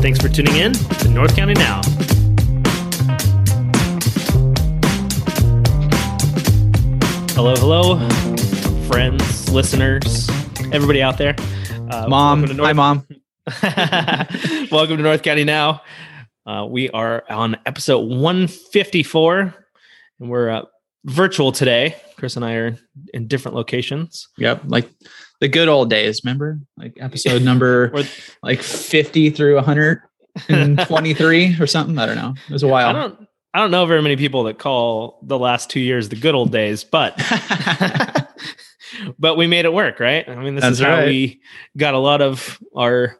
Thanks for tuning in to North County Now. Hello, hello, friends, listeners, everybody out there. Uh, Mom. to Hi, North- Mom. Welcome to North County Now. Uh, we are on episode 154, and we're uh, virtual today. Chris and I are in different locations. Yep. Like the good old days, remember? Like episode number like 50 through 123 or something. I don't know. It was a while. don't, I don't know very many people that call the last two years the good old days, but but we made it work, right? I mean, this is how right. we got a lot of our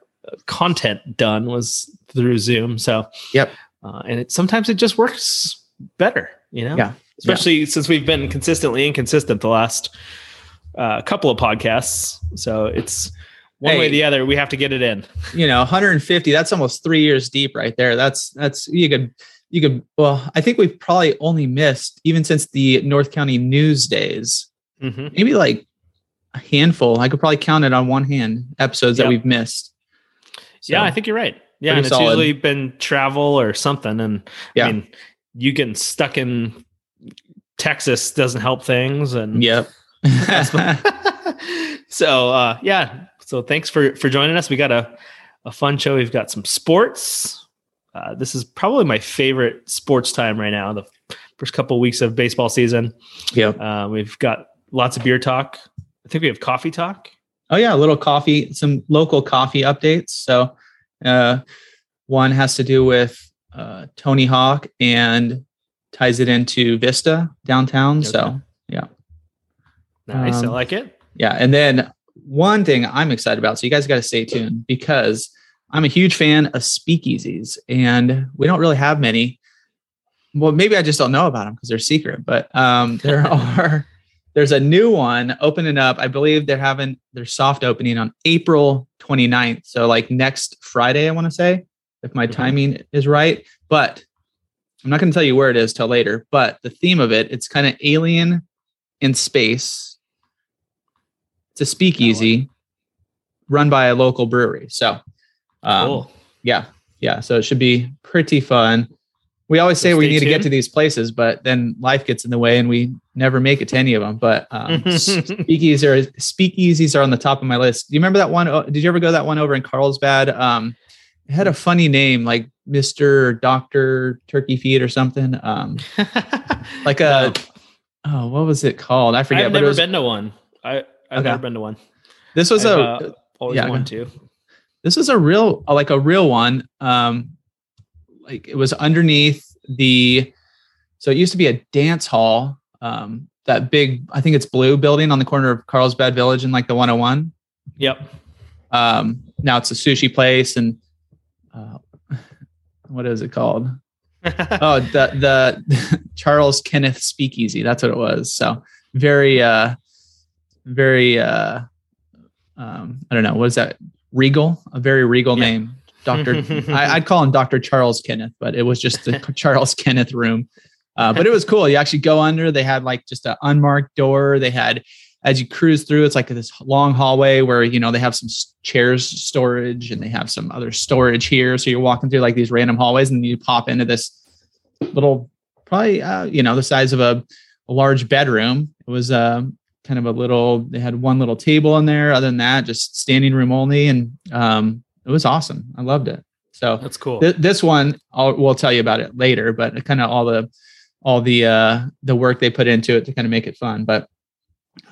content done was through Zoom. So, Yep. uh, and it sometimes it just works better, you know. Yeah. especially since we've been consistently inconsistent the last uh, couple of podcasts. So it's one way or the other. We have to get it in. you know 150 that's almost three years deep right there that's that's you could you could well i think we've probably only missed even since the north county news days Mhm. maybe like a handful i could probably count it on one hand episodes Yep. that we've missed So, yeah, I think you're right. Yeah, and it's solid. usually been travel or something. And Yeah. I mean, you getting stuck in Texas doesn't help things. And yep so uh, yeah. So thanks for for joining us. We got a a fun show. We've got some sports. Uh, this is probably my favorite sports time right now. The first couple of weeks of baseball season. Yeah, Uh, we've got lots of beer talk. I think we have coffee talk. oh yeah a little coffee some local coffee updates so uh one has to do with uh tony hawk and ties it into vista downtown so yeah Nice. I Um, like it. Yeah. And then one thing I'm excited about, so you guys got to stay tuned because I'm a huge fan of speakeasies and we don't really have many. Well, maybe I just don't know about them because they're secret, but um, there are, there's a new one opening up. I believe they're having their soft opening on April 29th. So like next Friday, I want to say, if my Mhm. timing is right. But I'm not going to tell you where it is till later. But the theme of it, it's kind of alien in space. It's a speakeasy run by a local brewery. So, um, cool. yeah, yeah. So it should be pretty fun. We always say So we need to get to these places, but then life gets in the way and we never make it to any of them. But um, speakeasies are speakeasies are on the top of my list. Do you remember that one? Did you ever go to that one over in Carlsbad? Um, it had a funny name like Mister Doctor Turkey Feet or something. Um, like a oh, what was it called? I forget. I've but it never was, been to one. I I've Okay. never been to one. this was I've, a uh, always yeah, wanted to. this was a real uh, like a real one um like it was underneath the so it used to be a dance hall um that big i think it's blue building on the corner of carlsbad village and like the 101 Yep. um now it's a sushi place and uh, what is it called oh the the charles kenneth speakeasy that's what it was so very uh very uh um i don't know what is that? Regal? A very regal Yeah. name. Dr I, i'd call him dr charles kenneth but it was just the charles kenneth room. Uh, but it was cool. You actually go under they had like just an unmarked door. They had as you cruise through it's like this long hallway where you know they have some chairs storage and they have some other storage here. So you're walking through like these random hallways and you pop into this little probably uh, you know the size of a, a large bedroom. It was uh, kind of a little they had one little table in there other than that just standing room only and um, it was awesome i loved it so That's cool. th- this one I'll, we'll tell you about it later but kind of all the all the uh the work they put into it to kind of make it fun but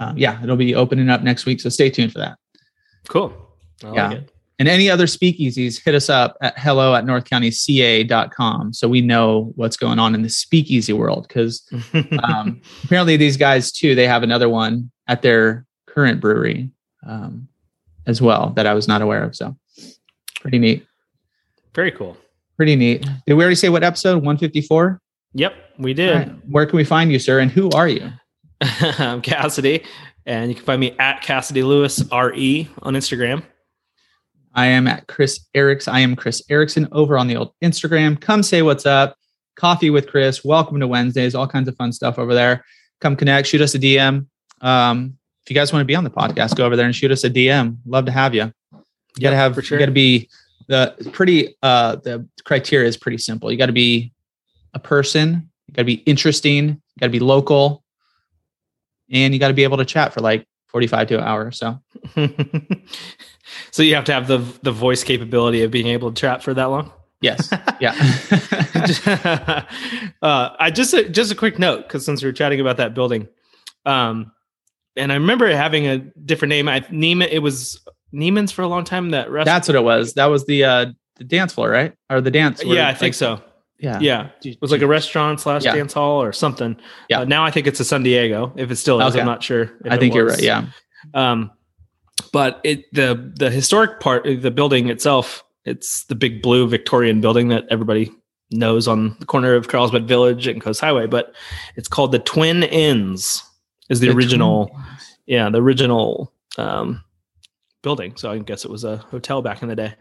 uh, yeah it'll be opening up next week so stay tuned for that cool. I Yeah. like it. And any other speakeasies hit us up at hello at northcountyca.com so we know what's going on in the speakeasy world because um, apparently these guys too they have another one at their current brewery um, as well that i was not aware of so pretty neat Very cool. Pretty neat. Did we already say what episode? 154? Yep, we did. Right. Where can we find you, sir? And who are you? I'm Cassidy, and you can find me at Cassidy Lewis RE on Instagram. I am at Chris Erickson. I am Chris Erickson over on the old Instagram. Come say what's up. Coffee with Chris. Welcome to Wednesdays. All kinds of fun stuff over there. Come connect. Shoot us a DM. Um, if you guys want to be on the podcast, go over there and shoot us a DM. Love to have you. You got to have. for sure. You got to be the pretty. Uh, the criteria is pretty simple. You got to be a person. You got to be interesting. You got to be local, and you got to be able to chat for like forty-five to an hour. So so you have to have the the voice capability of being able to chat for that long. yes, yeah. uh, I just a, just a quick note because since we were chatting about that building, um, and I remember it having a different name. I Neiman. It was Neiman's for a long time. That restaurant. That's what it was. That was the uh the dance floor, right? Or the dance. where, yeah, I think so. Yeah. Yeah, it was like a restaurant slash Yeah. dance hall or something. Yeah. Uh, now I think it's a San Diego. If it still is, Okay. I'm not sure. I it think you're right. Yeah. Um, but it the the historic part, the building itself, it's the big blue Victorian building that everybody knows on the corner of Carlsbad Village and Coast Highway. But it's called the Twin Inns. Is the, The original? Yeah, the original um, building. So I guess it was a hotel back in the day.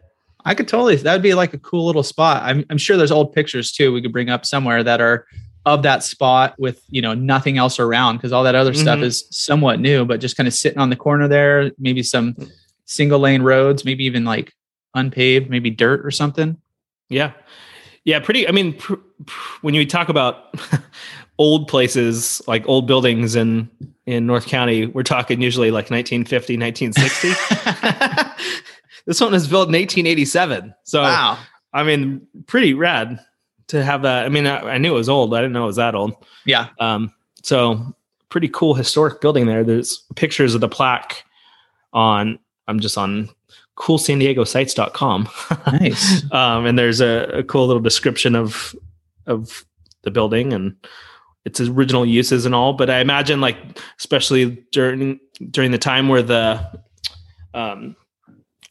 I could totally. That'd be like a cool little spot. I'm I'm sure there's old pictures too. We could bring up somewhere that are of that spot with you know nothing else around because all that other stuff Mhm. is somewhat new, but just kind of sitting on the corner there. Maybe some single lane roads, maybe even like unpaved, maybe dirt or something. Yeah. Yeah. Pretty. I mean, pr- pr- when you talk about old places, like old buildings in, in North County, we're talking usually like 1950, 1960. this one was built in 1887. So, wow. I mean, pretty rad to have that. I mean, I, I knew it was old. I didn't know it was that old. Yeah. Um, so pretty cool historic building there. There's pictures of the plaque on, I'm just on cool coolsandiegosites.com. Nice. um, and there's a, a cool little description of of the building and its original uses and all. But I imagine, like especially during during the time where the um,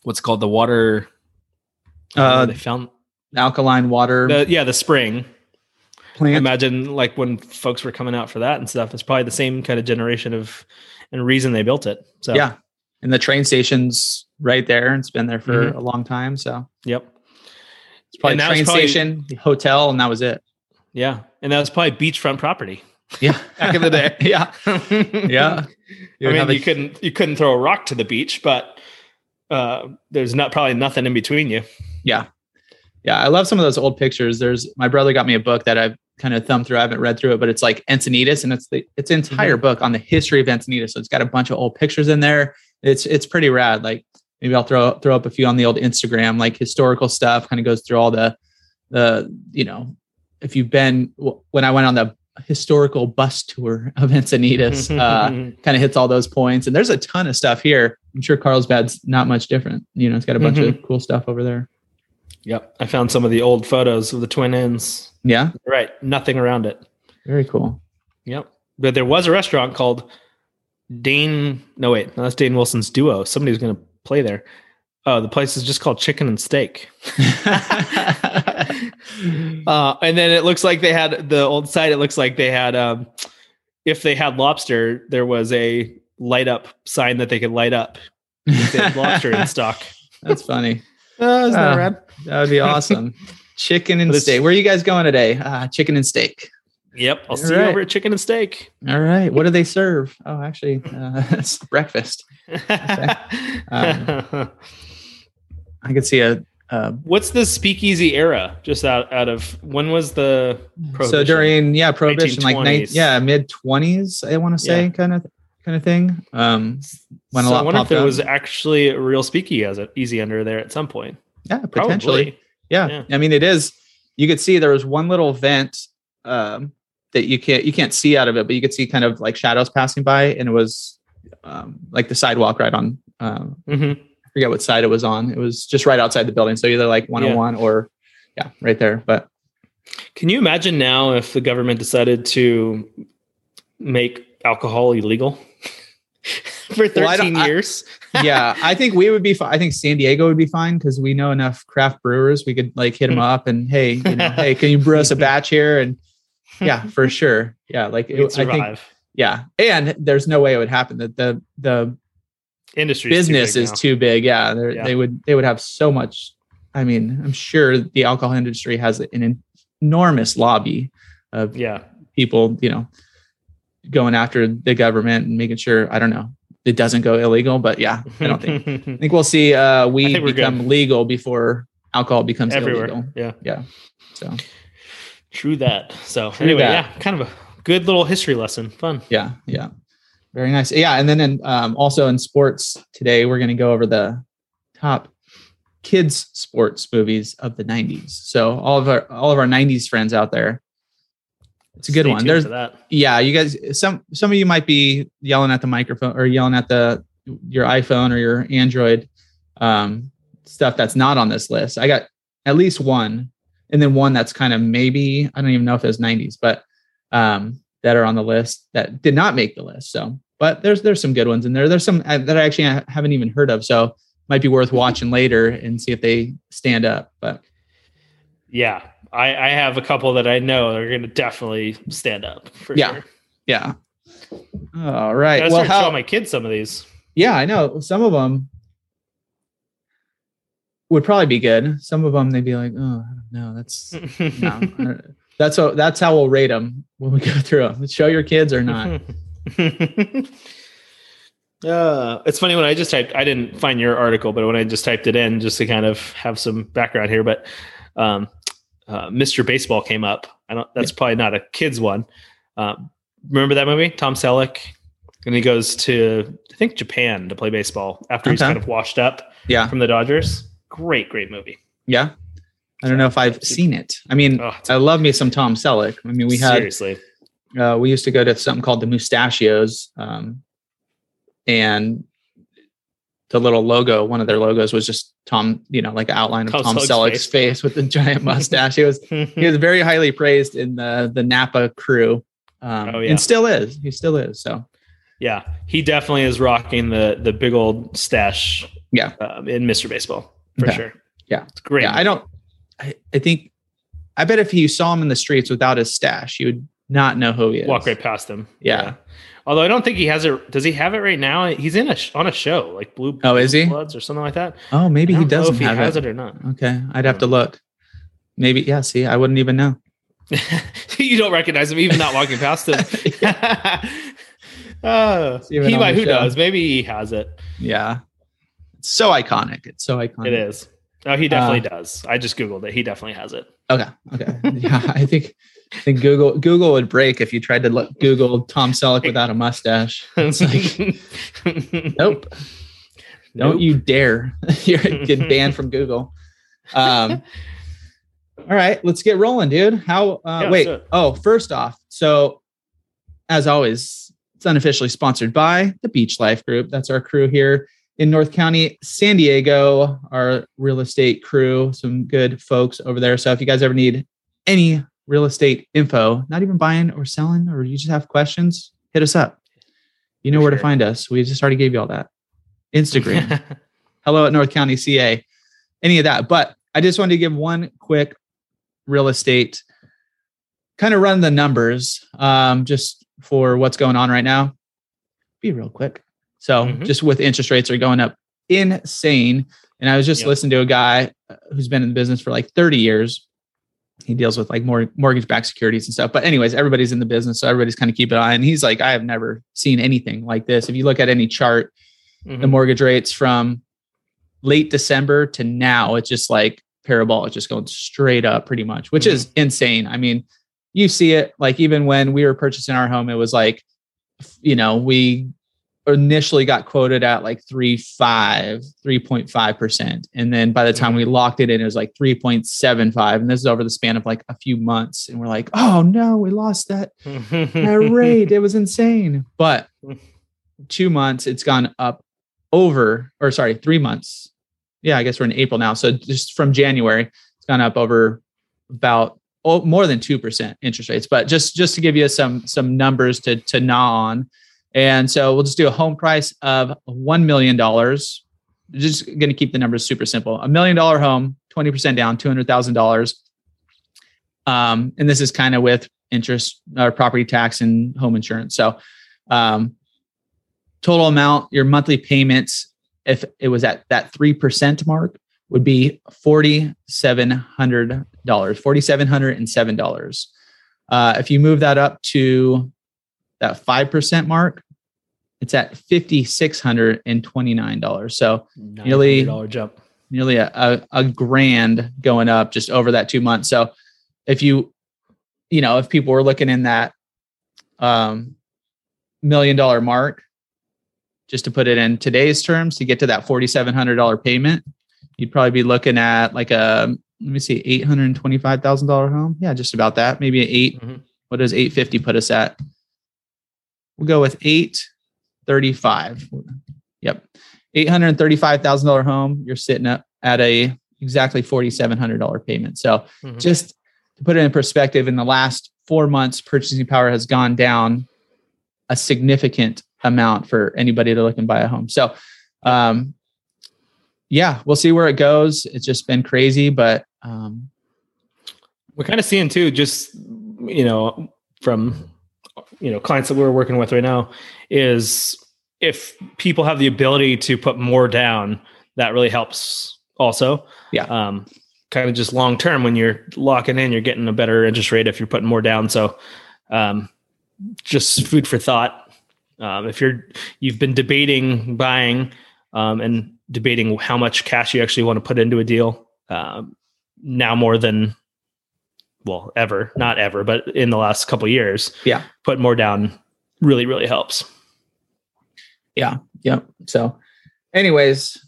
what's called the water, Uh, they found Alkaline water the yeah the spring. I plant. imagine like when folks were coming out for that and stuff. It's probably the same kind of generation of and reason they built it. So Yeah. And the train station's right there and it's been there for Mhm. a long time. So yep, it's probably train probably- station, hotel, and that was it. yeah, and that was probably beachfront property Yeah. back in the day. yeah. Yeah. I mean, you couldn't you couldn't throw a rock to the beach, but uh, there's not probably nothing in between you. Yeah. Yeah. I love some of those old pictures. There's my brother got me a book that I've kind of thumbed through. I haven't read through it, but it's like Encinitas and it's the it's an entire book on the history of Encinitas. So it's got a bunch of old pictures in there. It's it's pretty rad. Like maybe I'll throw throw up a few on the old Instagram, like historical stuff, kind of goes through all the the, you know, if you've been when I went on the historical bus tour of Encinitas, uh, kind of hits all those points. And there's a ton of stuff here. I'm sure Carlsbad's not much different. You know, it's got a bunch of cool stuff over there. Yep, I found some of the old photos of the Twin Inns. Yeah, Right, nothing around it. very cool. Yep, but there was a restaurant called Dane. No, wait, no, that's Dane Wilson's Duo. Somebody was going to play there. Oh, the place is just called Chicken and Steak. Uh, and then it looks like they had the old site. It looks like they had, um, if they had lobster, there was a light up sign that they could light up. if They had lobster in stock. That's funny. Oh, isn't that Uh, rad? That would be awesome. Chicken and steak. Where are you guys going today? Uh, chicken and steak. Yep, I'll all see you over at Chicken and Steak. All right. What do they serve? Oh, actually, uh, it's breakfast. Um, I could see a. Uh, What's the speakeasy era? Just out out of when was the so during yeah prohibition like night yeah mid twenties I want to say Yeah. kind of kind of thing. Um, when a So I wonder if popped there up. was actually a real speakeasy as easy under there at some point. yeah potentially Yeah. Yeah. I mean, it is. You could see there was one little vent um, that you can't you can't see out of it, but you could see kind of like shadows passing by, and it was um, like the sidewalk right on. Um, Mhm. I forget what side it was on. It was just right outside the building, so either like 101 or yeah, right there. But Can you imagine now if the government decided to make alcohol illegal? for Well, I 13 don't- I- years. yeah, I think we would be. Fi- I think San Diego would be fine because we know enough craft brewers. We could like hit them hmm. up and hey, you know, hey, can you brew us a batch here? And yeah, for sure. Yeah, like it, I think yeah, and there's no way it would happen. That the the Industry business is too big. Yeah, Yeah. they would they would have so much. I mean, I'm sure the alcohol industry has an enormous lobby of Yeah. people, you know, going after the government and making sure. I don't know it doesn't go illegal, but yeah, I don't think. I think we'll see uh, weed become good. legal before alcohol becomes everywhere. illegal. Yeah, yeah. So True that. So True anyway, that. yeah, kind of a good little history lesson. Fun. yeah, yeah, very nice. Yeah, and then in, um, also in sports today, we're going to go over the top kids sports movies of the '90s. So all of our all of our '90s friends out there, it's a good Stay one. There's that. yeah, you guys. Some some of you might be yelling at the microphone or yelling at the your iPhone or your Android um, stuff that's not on this list. I got at least one, and then one that's kind of maybe I don't even know if it was '90s, but um, that are on the list that did not make the list. So, but there's there's some good ones in there. There's some uh, that I actually haven't even heard of. So might be worth watching later and see if they stand up. But Yeah. I, I have a couple that I know are going to definitely stand up for Yeah. sure. yeah. All right. I Well, start how, showing my kids some of these. Yeah, I know. Some of them would probably be good. Some of them they'd be like, oh, I. That's no. That's how that's how we'll rate them when we go through them. Show your kids or not. uh, it's funny when I just typed, I didn't find your article, but when I just typed it in, just to kind of have some background here, but um, uh, Mr. Baseball came up. I don't. That's probably not a kids one. Uh, remember that movie, Tom Selleck, and he goes to I think Japan to play baseball after he's kind of washed up Yeah, from the Dodgers. Great, great movie. yeah. I don't know if I've seen it. I mean, Oh, I love me some Tom Selleck. I mean, we had seriously. uh, we used to go to something called the Mustachios, um, and the little logo, one of their logos was just Tom, you know, like an outline of Tom Tom Selleck's Selleck's face. face. with the giant mustache. he was he was very highly praised in the the Napa crew, um, Oh, yeah. and still is. He still is. So Yeah, he definitely is rocking the the big old stash. Yeah. um, in Mr. Baseball for Okay. sure. Yeah. it's great. yeah, I don't. I, I think. I bet if you saw him in the streets without his stash, you would not know who he is. walk right past him. Yeah. Although I don't think he has it. Does he have it right now? He's in a sh- on a show like Blue. Oh, is he? Bloods or something like that? Oh, maybe he doesn't if he have has it. it. or not. Okay, I'd have to hmm. look. Maybe. Yeah. See, I wouldn't even know. you don't recognize him even not walking past him. Uh, it he might. Who show. knows? Maybe he has it. Yeah. It's so iconic. It's so iconic. It is. Oh, he definitely Uh, does. I just googled it. He definitely has it. Okay. Okay. yeah, I think I think Google Google would break if you tried to look, Google Tom Selleck without a mustache. It's like, nope, don't you dare! you get banned from Google. Um. All right, let's get rolling, dude. How? Uh, Yeah, wait. let's do it. Oh, first off, so as always, it's unofficially sponsored by the Beach Life Group. That's our crew here in North County, San Diego, our real estate crew, some good folks over there. So if you guys ever need any real estate info, not even buying or selling, or you just have questions, hit us up. You know For where to find us. We just already gave you all that. Instagram, hello at North County, CA, any of that. But I just wanted to give one quick real estate kind of run the numbers um, just for what's going on right now. Be real quick. So Mhm. just with interest rates are going up insane. And I was just Yep. listening to a guy uh, who's been in the business for like 30 years. He deals with like more mortgage backed securities and stuff. But anyways, everybody's in the business. So everybody's kind of keeping an eye. And he's like, I have never seen anything like this. If you look at any chart, the Mhm. mortgage rates from late December to now, it's just like parabolic, just going straight up pretty much, which is insane. I mean, you see it like even when we were purchasing our home, it was like, you know, we initially got quoted at like 3.5, 3.5%. And then by the time we locked it in, it was like 3.75. And this is over the span of like a few months. And we're like, oh no, we lost that that rate. It was insane. But two months, it's gone up over, or sorry, three months. Yeah, I guess we're in April now. So just from January, it's gone up over about oh, more than two percent interest rates. But just just to give you some some numbers to to gnaw on, And so we'll just do a home price of $1 million. Just going to keep the numbers super simple. A million dollar home, 20% down, $200,000. Um, and this is kind of with interest or property tax and home insurance. So, um, total amount, your monthly payments, if it was at that 3% mark, would be $4,700, $4,707. Uh, if you move that up to that 5% mark, it's at $5,629. So nearly dollar jump, nearly a, a, a grand going up just over that two months. So if you, you know, if people were looking in that um, million dollar mark, just to put it in today's terms, to get to that $4,700 payment, you'd probably be looking at like a let me see, eight hundred and twenty-five thousand dollar home. Yeah, just about that. Maybe an 8 mm-hmm. What does eight fifty put us at? We'll go with eight thirty-five. Yep, eight hundred thirty-five thousand dollar home. You're sitting up at a exactly forty-seven hundred dollar payment. So mm-hmm. just to put it in perspective, in the last four months, purchasing power has gone down a significant amount for anybody to look and buy a home. So um, yeah, we'll see where it goes. It's just been crazy, but um, we're kind of seeing too, just you know, from you know clients that we're working with right now, is if people have the ability to put more down, that really helps. Also, yeah. Um, kind of just long term when you're locking in, you're getting a better interest rate if you're putting more down. So, um, just food for thought. Um, if you're you've been debating buying um, and debating how much cash you actually want to put into a deal um, now more than well ever not ever but in the last couple years yeah put more down really really helps yeah yeah so anyways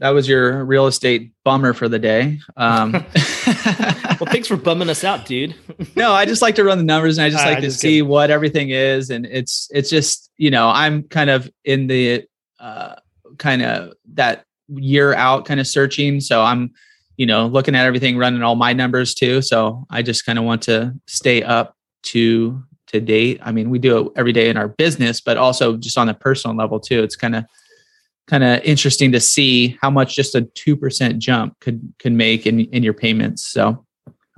that was your real estate bummer for the day um, well thanks for bumming us out dude no i just like to run the numbers and i just like to just see kidding. what everything is and it's it's just you know i'm kind of in the uh, kind of that year out kind of searching. So I'm, you know, looking at everything, running all my numbers too. So I just kind of want to stay up to to date. I mean, we do it every day in our business, but also just on a personal level too. It's kind of kind of interesting to see how much just a two percent jump could could make in in your payments. So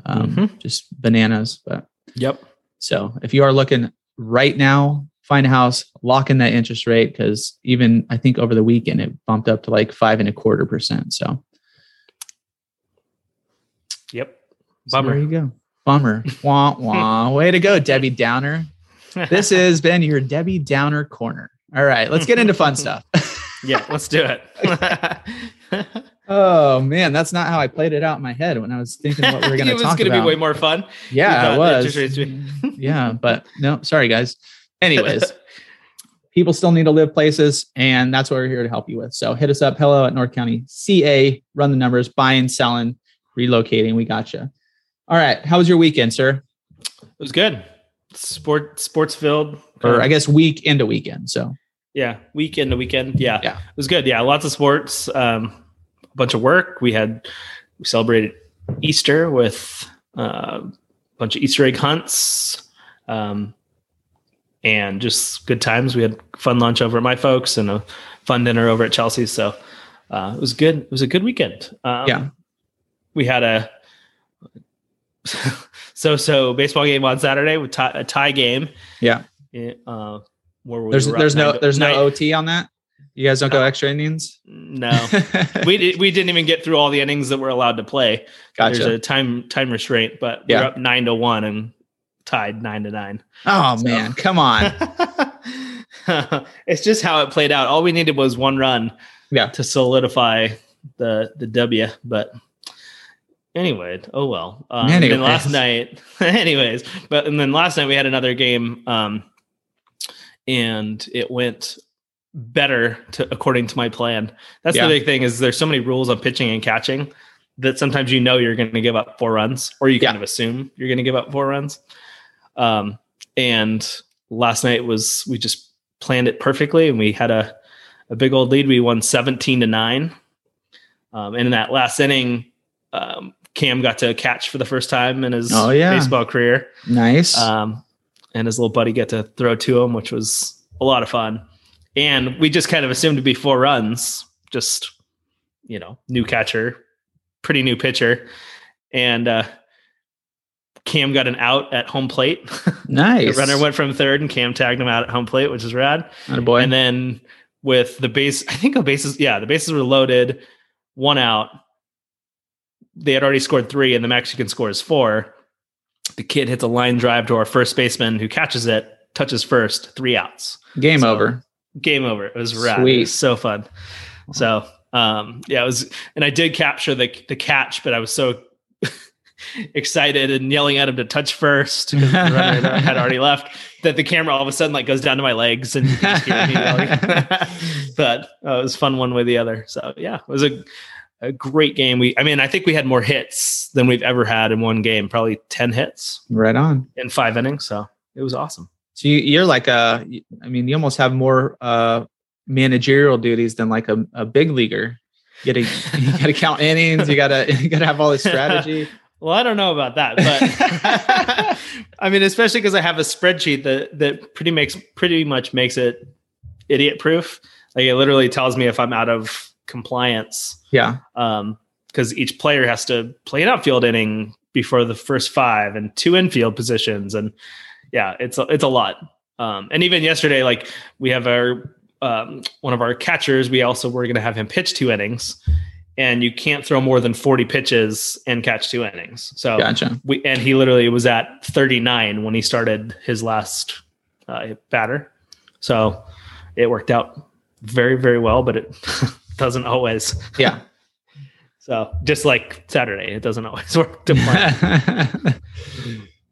um, mm-hmm. just bananas. But yep. So if you are looking right now find a house, lock in that interest rate because even I think over the weekend it bumped up to like five and a quarter percent. So, yep, bummer. So there you go, bummer. wah wah. Way to go, Debbie Downer. This has been your Debbie Downer corner. All right, let's get into fun stuff. yeah, let's do it. oh man, that's not how I played it out in my head when I was thinking what we were going to talk about. It was going to be way more fun. Yeah, it was. yeah, but no, sorry guys. Anyways, people still need to live places, and that's what we're here to help you with. So hit us up, hello at North County CA, run the numbers, buying, selling, relocating. We got you. All right. How was your weekend, sir? It was good. Sport, sports filled. Or I guess week into weekend. So yeah, weekend to weekend. Yeah. Yeah. It was good. Yeah. Lots of sports, um, a bunch of work. We had, we celebrated Easter with uh, a bunch of Easter egg hunts. Um, and just good times. We had fun lunch over at my folks and a fun dinner over at Chelsea's. So uh, it was good. It was a good weekend. Um, yeah. We had a so so baseball game on Saturday with tie, a tie game. Yeah. uh, where there's there's no there's no OT on that. You guys don't no. go extra innings. No, we we didn't even get through all the innings that we're allowed to play. Gotcha. There's a time time restraint, but yeah. we're up nine to one, and tied nine to nine. Oh so. man, come on. it's just how it played out. All we needed was one run yeah. to solidify the the W. But anyway, oh well. Um, anyways. And last night, anyways, but and then last night we had another game, um, and it went better to according to my plan. That's yeah. the big thing is there's so many rules on pitching and catching that sometimes you know you're going to give up four runs, or you yeah. kind of assume you're going to give up four runs. Um, and last night was we just planned it perfectly, and we had a a big old lead. We won seventeen to nine. Um, and in that last inning, um, Cam got to catch for the first time in his oh, yeah. baseball career. Nice. Um, and his little buddy got to throw to him, which was a lot of fun. And we just kind of assumed to be four runs, just you know, new catcher, pretty new pitcher, and uh, Cam got an out at home plate. Nice. the runner went from third, and Cam tagged him out at home plate, which is rad. Boy. And then with the base, I think the bases, yeah, the bases were loaded, one out. They had already scored three, and the Mexican scores four. The kid hits a line drive to our first baseman, who catches it, touches first, three outs. Game so- over. Game over. It was rad. Sweet. was so fun. So um, yeah, it was, and I did capture the the catch, but I was so excited and yelling at him to touch first because the runner had already left that the camera all of a sudden like goes down to my legs and you can just hear me but uh, it was fun one way or the other. So yeah, it was a a great game. We, I mean, I think we had more hits than we've ever had in one game. Probably ten hits Right on. in five innings. So it was awesome. So you, you're like a, I mean, you almost have more uh, managerial duties than like a, a big leaguer. You gotta, you gotta count innings. You gotta, you gotta have all this strategy. Well, I don't know about that, but I mean, especially because I have a spreadsheet that that pretty makes pretty much makes it idiot proof. Like it literally tells me if I'm out of compliance. yeah. Um, because each player has to play an outfield inning before the first five and two infield positions, and yeah, it's a, it's a lot. Um, and even yesterday, like we have our um, one of our catchers, we also were going to have him pitch two innings, and you can't throw more than forty pitches and catch two innings. So Gotcha. we and he literally was at 39 when he started his last uh, batter so it worked out very very well but it doesn't always Yeah. so just like saturday it doesn't always work to plan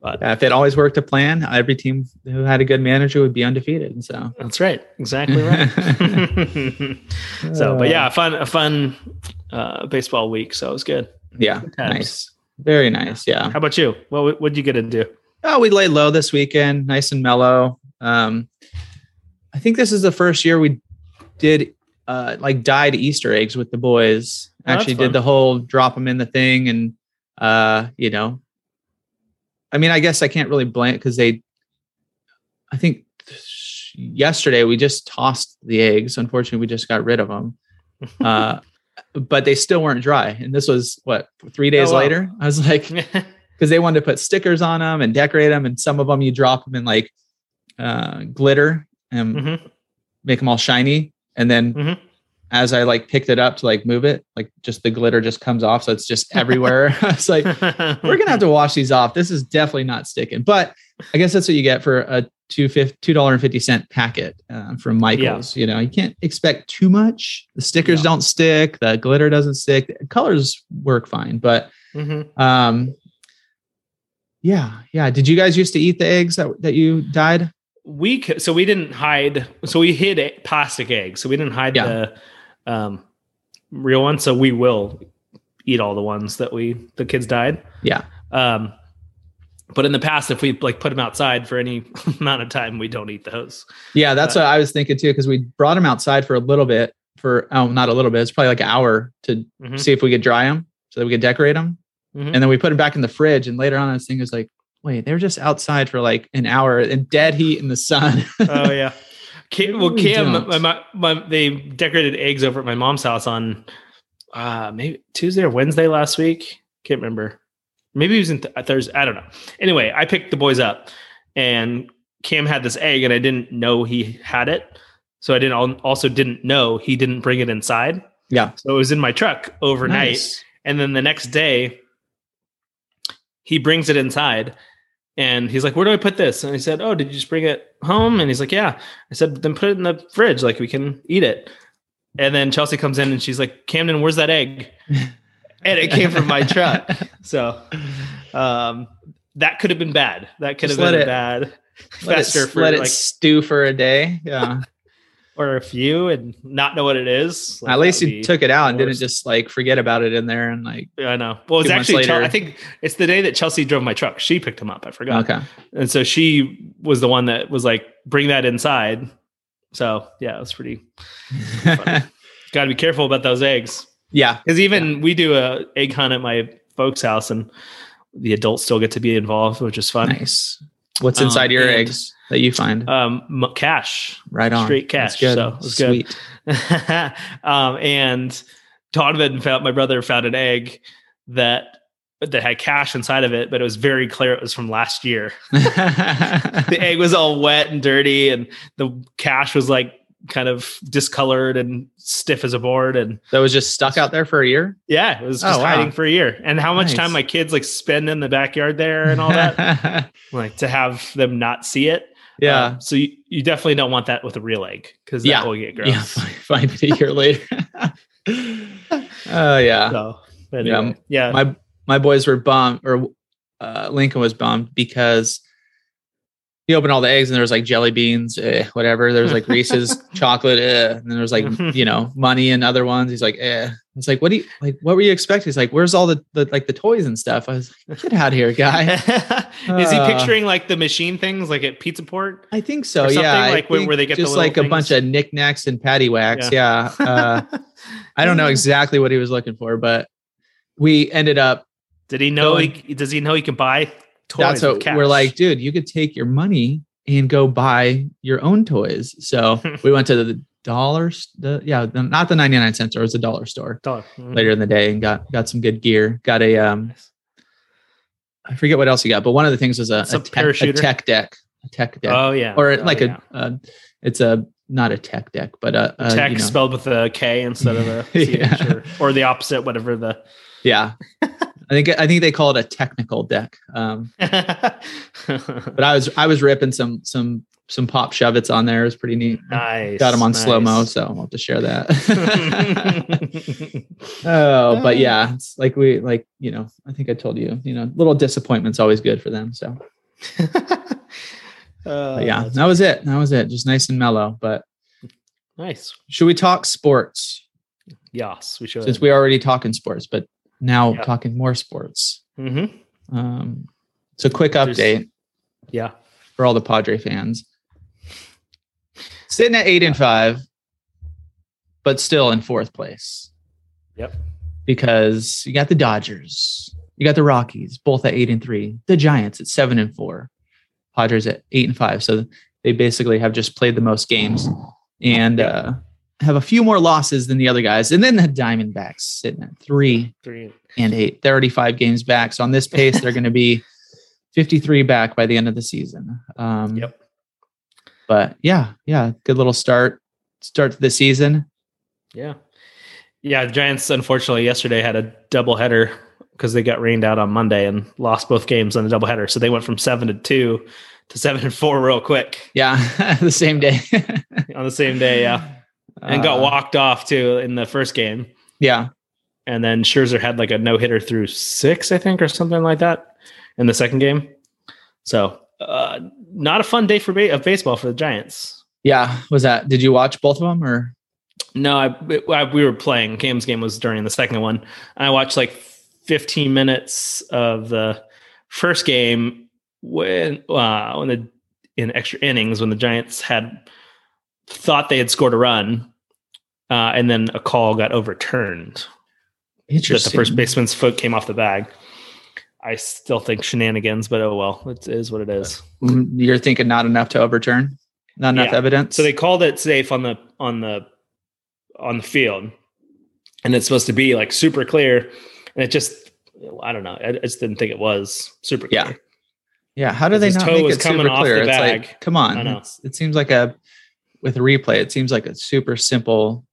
But- Yeah, if it always worked to plan, every team who had a good manager would be undefeated. So that's right exactly right so but yeah a fun a fun uh, baseball week so it was good yeah, times. nice, very nice. Yeah. how about you what what'd you get into Oh, we laid low this weekend, nice and mellow. Um, I think this is the first year we did uh, like dyed Easter eggs with the boys. Oh, Actually, did the whole drop them in the thing, and uh, you know, I mean, I guess I can't really blame because they. I think yesterday we just tossed the eggs. Unfortunately, we just got rid of them. Uh, but they still weren't dry, and this was what three days Oh, wow. later. I was like, because they wanted to put stickers on them and decorate them, and some of them you drop them in like uh, glitter and Mhm, make them all shiny, and then mhm. as I like picked it up to like move it, like just the glitter just comes off, so it's just everywhere. it's like we're gonna have to wash these off. This is definitely not sticking, but I guess that's what you get for a two fifty two dollar and fifty cent packet uh, from Michaels. You know, you can't expect too much. The stickers No. don't stick, the glitter doesn't stick, the colors work fine, but Mhm. um, yeah, yeah. Did you guys used to eat the eggs that that you dyed? We so we didn't hide so we hid a plastic eggs so we didn't hide Yeah. the um real ones so we will eat all the ones that we the kids died Yeah, um but in the past if we like put them outside for any amount of time we don't eat those yeah. That's Uh, what I was thinking too, because we brought them outside for a little bit. For oh, not a little bit. It's probably like an hour to Mhm. see if we could dry them, so that we could decorate them, Mhm. and then we put them back in the fridge. And later on, I was thinking, it was like, wait, they're just outside for like an hour in dead heat in the sun. oh yeah. Cam, well cam my, my, my, they decorated eggs over at my mom's house on uh maybe tuesday or wednesday last week. Can't remember. Maybe it was in th- thursday i don't know. Anyway i picked the boys up and cam had this egg and i didn't know he had it. So i didn't also didn't know he didn't bring it inside. Yeah, so it was in my truck overnight. Nice. and then the next day, he brings it inside and he's like, Where do I put this? And I said, Oh, did you just bring it home? And he's like, Yeah. I said, Then put it in the fridge, like we can eat it. And then Chelsea comes in and she's like, Camden, where's that egg? and it came from my truck. So um, that could have been bad. That could Just have been it- bad. Let it, for let it stew for a day. Yeah. Or a few and not know what it is. Like, At least you took it out and didn't just like forget about it in there and like I know. Well, it's actually. I think it's the day that Chelsea drove my truck. She picked him up. I forgot. okay. And so she was the one that was like, bring that inside. So yeah, it was pretty, got to be careful about those eggs. yeah. Cause even we do a egg hunt at my folks house and the adults still get to be involved, which is fun. Nice. What's Um, inside your and- eggs that you find? Um, cash. right on. straight That's cash, Good. so it was good. Sweet. um, and Donovan found my brother found an egg that that had cash inside of it, but it was very clear it was from last year. The egg was all wet and dirty, and the cash was like kind of discolored and stiff as a board. And that was just stuck out there for a year. yeah, it was Oh, wow. hiding for a year. And how much Nice. time my kids like spend in the backyard there and all that, like to have them not see it. Yeah. Um, so you, you definitely don't want that with a real egg because that Yeah. will get gross. yeah. Find it a year later. Oh yeah. So, but Yeah, yeah. my my boys were bummed or uh, Lincoln was bummed because he opened all the eggs and there was like jelly beans, eh, whatever. There was like Reese's chocolate, eh, and then there was like you know money and other ones. He's like, eh. It's like, what do you like? What were you expecting? He's like, where's all the, the like the toys and stuff? I was like, get out of here, guy. Is he Uh, picturing like the machine things like at Pizza Port? I think so. Yeah, like where- where they get just little like a bunch of knickknacks and patty wax. Yeah. Uh, I don't know exactly what he was looking for, but we ended up Did he know? Going- He, does he know he can buy toys? that's what we're like, dude, you could take your money and go buy your own toys. So we went to the dollars, the yeah, the, not the 99 cent store, it was a dollar store Dollar. Mhm. later in the day and got got some good gear. Got a um I forget what else he got, but one of the things was a, a, tech, a tech deck. A tech deck. Oh yeah. or Oh, like yeah. a uh, it's a not a tech deck, but a, a tech you know, spelled with a K instead of a Yeah. or, or the opposite, whatever the. yeah. I think I think they call it a technical deck. Um, but I was I was ripping some some some pop shove-its on there. Pretty neat. nice. Got them on nice. slow mo, so I'll have to share that. oh, but yeah, it's like we like you know. I think I told you, you know, little disappointment's always good for them. So Uh, yeah, that was it. That was it. Just nice and mellow. But nice. should we talk sports Yes, we should. since we already talking sports, but now Yeah. talking more sports. hmm Um, so quick There's- update Yeah. for all the Padre fans. Sitting at eight and five, but still in fourth place. Yep. Because you got the Dodgers, you got the Rockies, both at eight and three, the Giants at seven and four, Padres at eight and five. So they basically have just played the most games and uh, have a few more losses than the other guys. And then the Diamondbacks sitting at three Three. and eight, 35 games back. So on this pace, they're going to be 53 back by the end of the season. Um, Yep. But yeah, yeah, good little start start to the season. Yeah. Yeah. The Giants, unfortunately, yesterday had a doubleheader because they got rained out on Monday and lost both games on the doubleheader. So they went from seven to two to seven and four real quick Yeah, the same day. on the same day. Yeah. And got Uh, walked off too in the first game. Yeah, And then Scherzer had like a no hitter through six, I think, or something like that in the second game. So, uh, not a fun day for ba- of baseball for the Giants. yeah. Was that? Did you watch both of them or? No, I, I we were playing. Cam's game was during the second one. I watched like 15 minutes of the first game when uh, when the in extra innings when the Giants had thought they had scored a run, uh, and then a call got overturned. Interesting. That the first baseman's foot came off the bag. I still think shenanigans, but oh well, it is what it is. Mm, You're thinking not enough to overturn, not enough Yeah. evidence. So they called it safe on the on the on the field, and it's supposed to be like super clear, and it just I don't know. I just didn't think it was super clear. Yeah. yeah. How do they not make it super clear? It's bag. like, come on. I know. It's- it seems like a with a replay. It seems like a super simple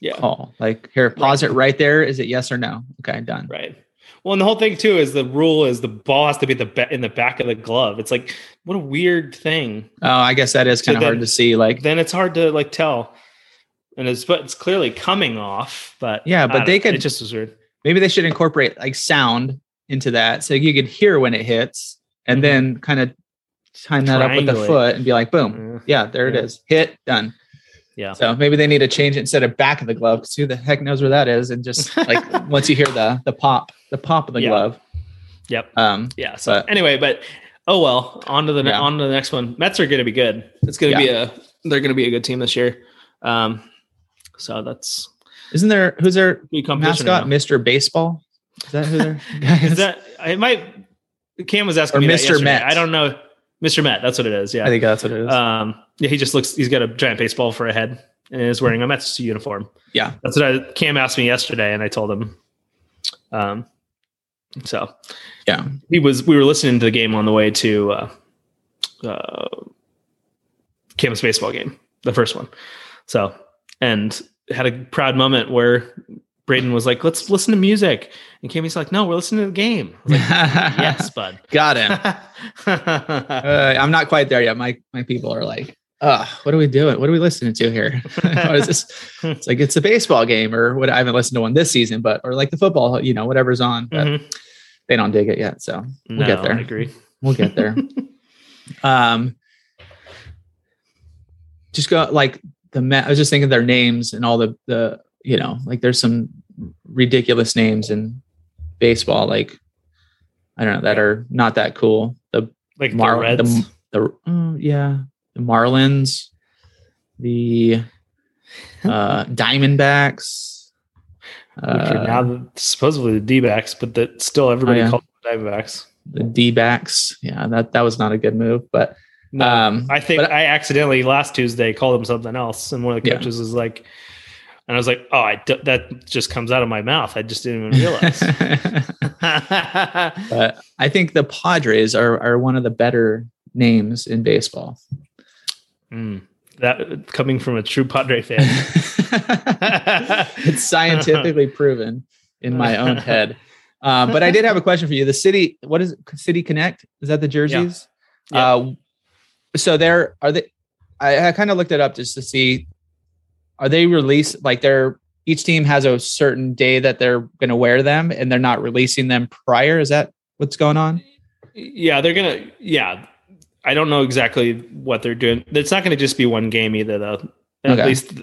Yeah. call. Like here, pause it right there. Is it yes or no? Okay, done. Right. Well, and the whole thing too is the rule is the ball has to be the ba- in the back of the glove. It's like what a weird thing. Oh, I guess that is So kind of hard to see. Like, Then it's hard to like tell, and it's but it's clearly coming off. But Yeah, but they know. could- It just was weird. maybe they should incorporate like sound into that so you could hear when it hits and Mhm. then kind of time that up with the foot and be like, boom. Yeah. Yeah, there Yeah. it is. Hit, done. Yeah. So maybe they need to change it instead of back of the glove because who the heck knows where that is? And just like once you hear the the pop, the pop of the Yeah. glove. Yep. Um, Yeah. So But- anyway, but oh well. On to the Yeah. on to the next one. Mets are going to be good. It's going to be a they're going to be a good team this year. Um, so that's isn't there who's their mascot? Mr. Baseball? Is that who their guy Is is? that it? Might Cam was asking Or me that Mr. yesterday. Met. I don't know. Mr. Met. That's what it is. Yeah. I think that's what it is. Um, yeah, he just looks. He's got a giant baseball for a head and is wearing a Mets uniform. yeah. That's what I, Cam asked me yesterday, and I told him. Um, so Yeah. he was. We were listening to the game on the way to uh, uh, Cam's baseball game, the first one. So and had a proud moment where Braden was like, "Let's listen to music," and Cammy's like, "No, we're listening to the game." Like, yes, bud. Got him. Uh, I'm not quite there yet. My my people are like, uh, what are we doing? What are we listening to here? what is this? It's like it's a baseball game or what I haven't listened to one this season, but or like the football, you know, whatever's on. But Mhm. they don't dig it yet. So we'll No, get there. I agree. We'll get there. um just go like the I was just thinking their names and all the the you know, like there's some ridiculous names in baseball, like I don't know, that are not that cool. The Like Mar- the Reds. the, the uh, yeah, the Marlins, the uh Diamondbacks. which are Uh, now the, supposedly the D-backs, but that still everybody Oh, yeah. calls them Diamondbacks. the D backs. Yeah, that that was not a good move. But No, um I think but- I accidentally last Tuesday called him something else, and one of the Yeah. coaches was like, and I was like, "Oh, I d- that just comes out of my mouth. I just didn't even realize." but I think the Padres are are one of the better names in baseball. Mm, that coming from a true Padre fan. it's scientifically proven in my own head. Um, but I did have a question for you. The city, what is it? City Connect? Is that the jerseys? Yeah. Uh, so there are they. I, I kind of looked it up just to see. Are they released like they're each team has a certain day that they're going to wear them, and they're not releasing them prior? Is that what's going on? yeah, they're gonna. Yeah, I don't know exactly what they're doing. It's not going to just be one game either, though. At Okay. least,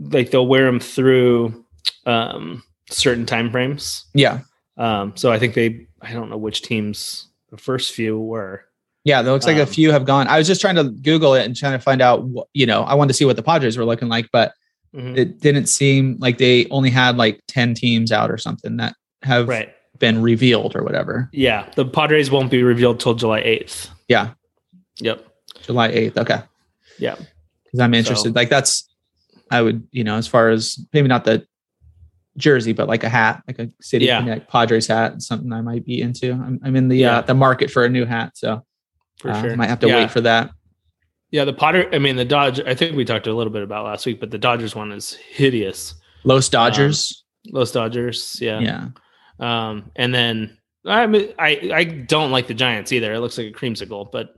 like they'll wear them through um, certain time frames. Yeah, Um, so I think they. I don't know which teams the first few were. yeah. It looks like a Um, few have gone. I was just trying to Google it and trying to find out. What, you know, I wanted to see what the Padres were looking like, but Mhm. it didn't seem like they only had like 10 teams out or something that have Right. been revealed or whatever. Yeah, the Padres won't be revealed till July eighth. Yeah. Yep. July 8th. Okay. Yeah. Because I'm interested. So- Like that's, I would, you know, as far as maybe not the jersey, but like a hat, like a City Yeah. Connect Padres hat, something I might be into. I'm, I'm in the Yeah. uh, the market for a new hat, so For uh, sure. might have to yeah. wait for that. Yeah, the Potter. I mean, the Dodge. I think we talked a little bit about last week, but the Dodgers one is hideous. Los Dodgers. Los Dodgers. Yeah. yeah. Um, and then I mean, I I don't like the Giants either. It looks like a creamsicle, but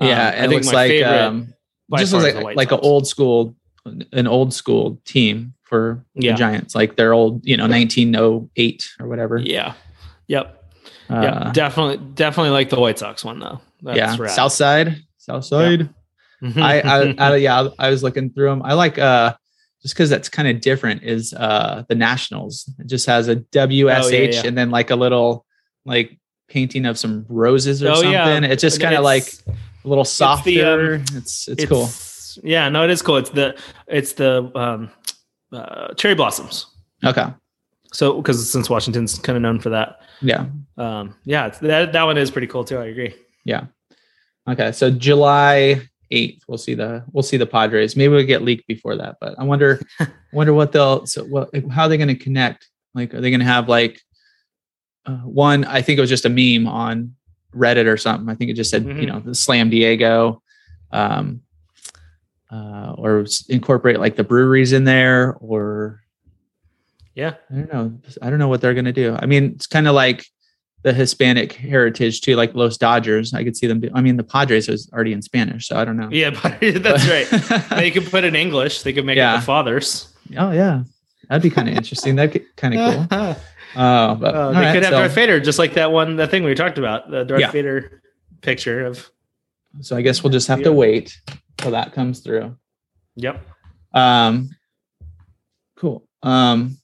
um, Yeah. I It think looks my like favorite um, just far looks is the like like an old school, an old school team for Yeah. the Giants, like their old, you know, 1908 or whatever. Yeah. Yep. Uh, yeah. Definitely. Definitely like the White Sox one though. That's yeah. rad. South side, South side. I, I, I, yeah, I was looking through them. I like, uh, just because that's kind of different is uh the Nationals. It just has a WSH Oh, yeah. and then like a little like painting of some roses or Oh, something. yeah. It's just kind of like a little the, softer. um, it's it's cool. Yeah, no, it is cool. It's the it's the um, uh, cherry blossoms. Okay. So because since Washington's kind of known for that, Yeah. um, yeah, that that one is pretty cool too. I agree. Yeah. Okay. So July 8th, we'll see the we'll see the Padres. Maybe we'll get leaked before that, but I wonder wonder what they'll so what how are they going to connect? Like are they going to have like uh, one I think it was just a meme on Reddit or something. I think it just said, you Mhm. know, the Slam Diego um uh or incorporate like the breweries in there or Yeah, I don't know. I don't know what they're going to do. I mean, it's kind of like the Hispanic heritage too, like Los Dodgers. I could see them. Do, I mean, the Padres is already in Spanish, so I don't know. yeah, but that's right. They could put in English. They could make Yeah. it the fathers. oh yeah, that'd be kind of interesting. That'd kind of cool. Uh, Oh, but they all could have so, Darth Vader, just like that one, that thing we talked about, the Darth Yeah. Vader picture of. so I guess we'll just have to wait till that comes through. Yep. Um, cool. Um,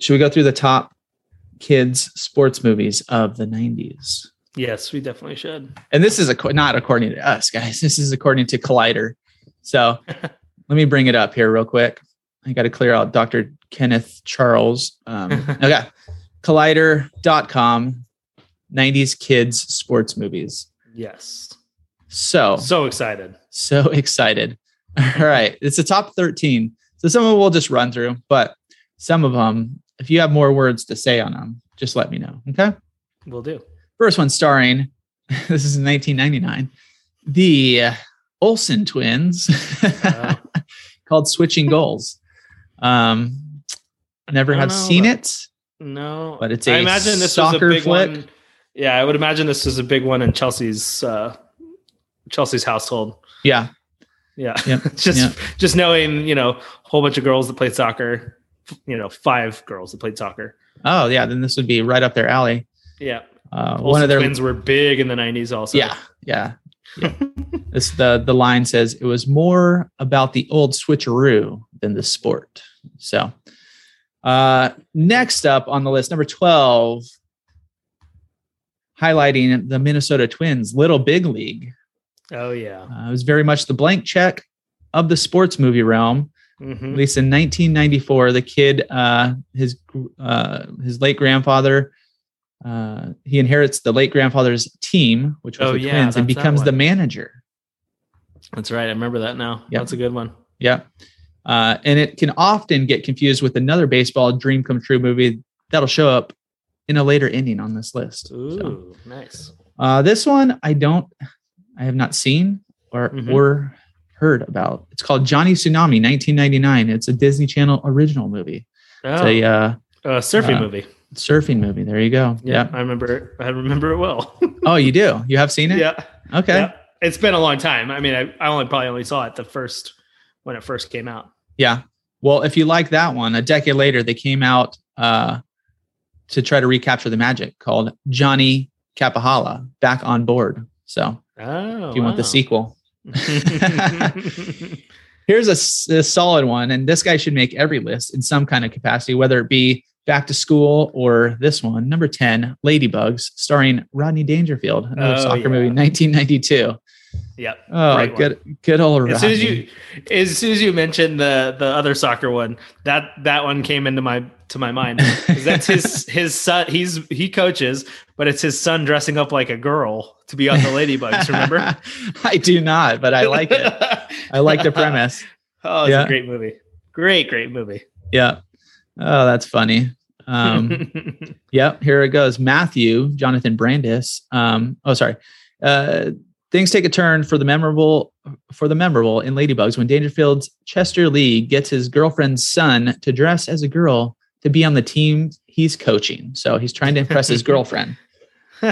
should we go through the top kids sports movies of the '90s? Yes, we definitely should. and this is a, not according to us guys this is according to collider so let me bring it up here real quick i got to clear out dr kenneth charles um, okay collider.com 90s kids sports movies Yes. So So excited. so excited. All right, it's the top 13. So some of them we'll just run through, but some of them, if you have more words to say on them, just let me know. Okay. We'll do. First one starring, this is in 1999, the Olsen twins Oh. called Switching Goals. Um, never have know seen it. No. But it's I a imagine this soccer was a big flick. one. Yeah, I would imagine this was a big one in Chelsea's uh Chelsea's household. Yeah. Yeah. Yep, just yep. just knowing, you know, a whole bunch of girls that played soccer, you know, five girls that played soccer. Oh, yeah. Then this would be right up their alley. Yeah. Uh, one of their twins were big in the 90s also. Yeah, yeah. yeah. this the the line says it was more about the old switcheroo than the sport. So, uh, next up on the list, number twelve, highlighting the Minnesota Twins, Little Big League. Oh yeah. Uh, it was very much the blank check of the sports movie realm. At Mhm. least in 1994, the kid, uh, his uh, his late grandfather, uh, he inherits the late grandfather's team, which was Oh, the yeah, Twins, and becomes the manager. That's right. I remember that now. Yep. That's a good one. Yeah, uh, and it can often get confused with another baseball dream come true movie that'll show up in a later ending on this list. Ooh, So, nice. uh, this one I don't, I have not seen or Mhm. or heard about. It's called Johnny Tsunami, 1999. It's a Disney Channel original movie. Oh, It's a uh, a surfing uh, movie. surfing movie. There you go. Yeah, Yeah. I remember it. I remember it well. Oh, you do? You have seen it? yeah. Okay. Yeah. It's been a long time. I mean, I, I only probably only saw it the first when it first came out. Yeah. Well, if you like that one, a decade later, they came out uh, to try to recapture the magic called Johnny Kapahala Back on Board. So Oh, if you want the sequel, here's a solid one. And this guy should make every list in some kind of capacity, whether it be back to school or this one, number 10, Ladybugs, starring Rodney Dangerfield, another Oh, soccer yeah. movie, 1992. Yep. Oh, Great one. good, good old As soon as you, as soon as you mentioned the the other soccer one, that that one came into my to my mind. That's his his son. He's he coaches, but it's his son dressing up like a girl to be on the Ladybugs. Remember? I do not, but I like it. I like the premise. Oh, it's Yeah. a great movie. Great, great movie. Yeah. Oh, that's funny. Um, yep. Here it goes. Matthew, Jonathan Brandis. Um, oh, sorry. Uh, things take a turn for the memorable for the memorable in Ladybugs when Dangerfield's Chester Lee gets his girlfriend's son to dress as a girl to be on the team he's coaching. So he's trying to impress his girlfriend. All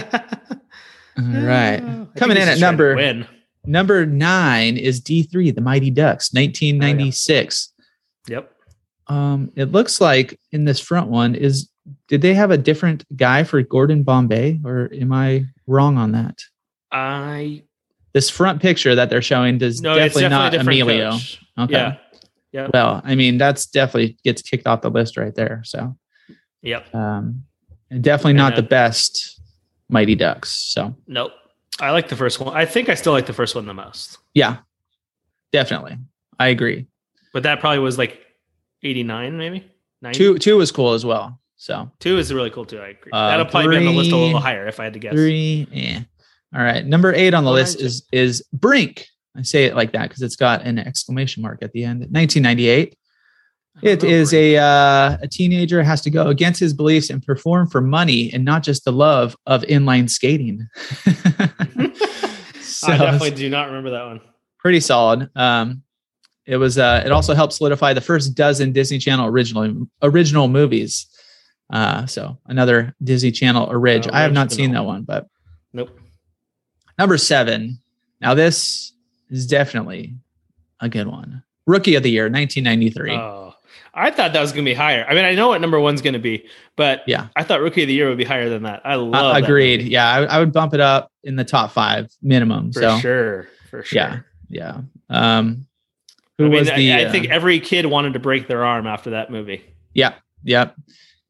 right. Coming in at number number nine is D3, the Mighty Ducks, 1996. Yep. Um, it looks like in this front one is did they have a different guy for Gordon Bombay, or am I wrong on that? I This front picture that they're showing does no, definitely, definitely not Emilio. coach. Okay. Yeah. Yeah. Well, I mean, that's definitely gets kicked off the list right there. So Yep. um and definitely not the best Mighty Ducks. So Nope. I like the first one. I think I still like the first one the most. yeah, definitely. I agree. But that probably was like 89, maybe? 90? Two two was cool as well. So Two is really cool too. I agree. Uh, That'll probably be on the list a little higher if I had to guess. Three. Yeah. All right. Number eight on the list is is Brink. I say it like that because it's got an exclamation mark at the end. 1998. I don't It is a uh, a teenager has to go against his beliefs and perform for money and not just the love of inline skating. so I definitely do not remember that one. pretty solid. Um, it was. Uh, it also helped solidify the first dozen Disney Channel original original movies. Uh, so another Disney Channel orig. I have not seen that one, but. Number seven. Now, this is definitely a good one. Rookie of the Year, 1993. Oh, I thought that was going to be higher. I mean, I know what number one's going to be, but Yeah. I thought Rookie of the Year would be higher than that. I love. Uh, agreed. Yeah, I, I would bump it up in the top five minimum. for so, sure, for sure. yeah, yeah. Um, who I mean, was the? I, I uh, think every kid wanted to break their arm after that movie. yeah, yeah.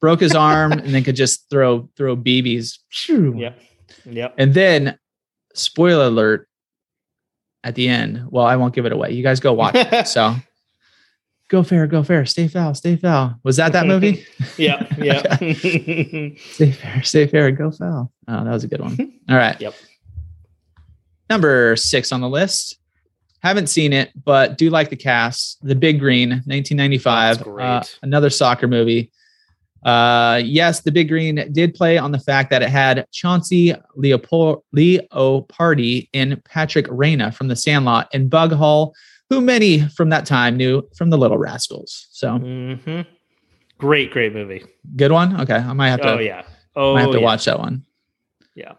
Broke his arm and then could just throw throw BBs. Yep. Yep. And then, spoiler alert, at the end. Well, I won't give it away. You guys go watch it. So, go fair, go fair, stay foul, stay foul. Was that that movie? yeah. Yeah. Stay fair, stay fair, go foul. Oh, that was a good one. All right. Yep. Number six on the list. Haven't seen it, but do like the cast. The Big Green, 1995. That's great. Uh, another soccer movie. Uh, yes, The Big Green did play on the fact that it had Chauncey Leopold, Leopardi and Patrick Renna from The Sandlot and Bug Hall, who many from that time knew from The Little Rascals. So hmm Great, great movie. good one. Okay, I might have to. Oh yeah. Oh, might have to yeah. watch that one. Yeah.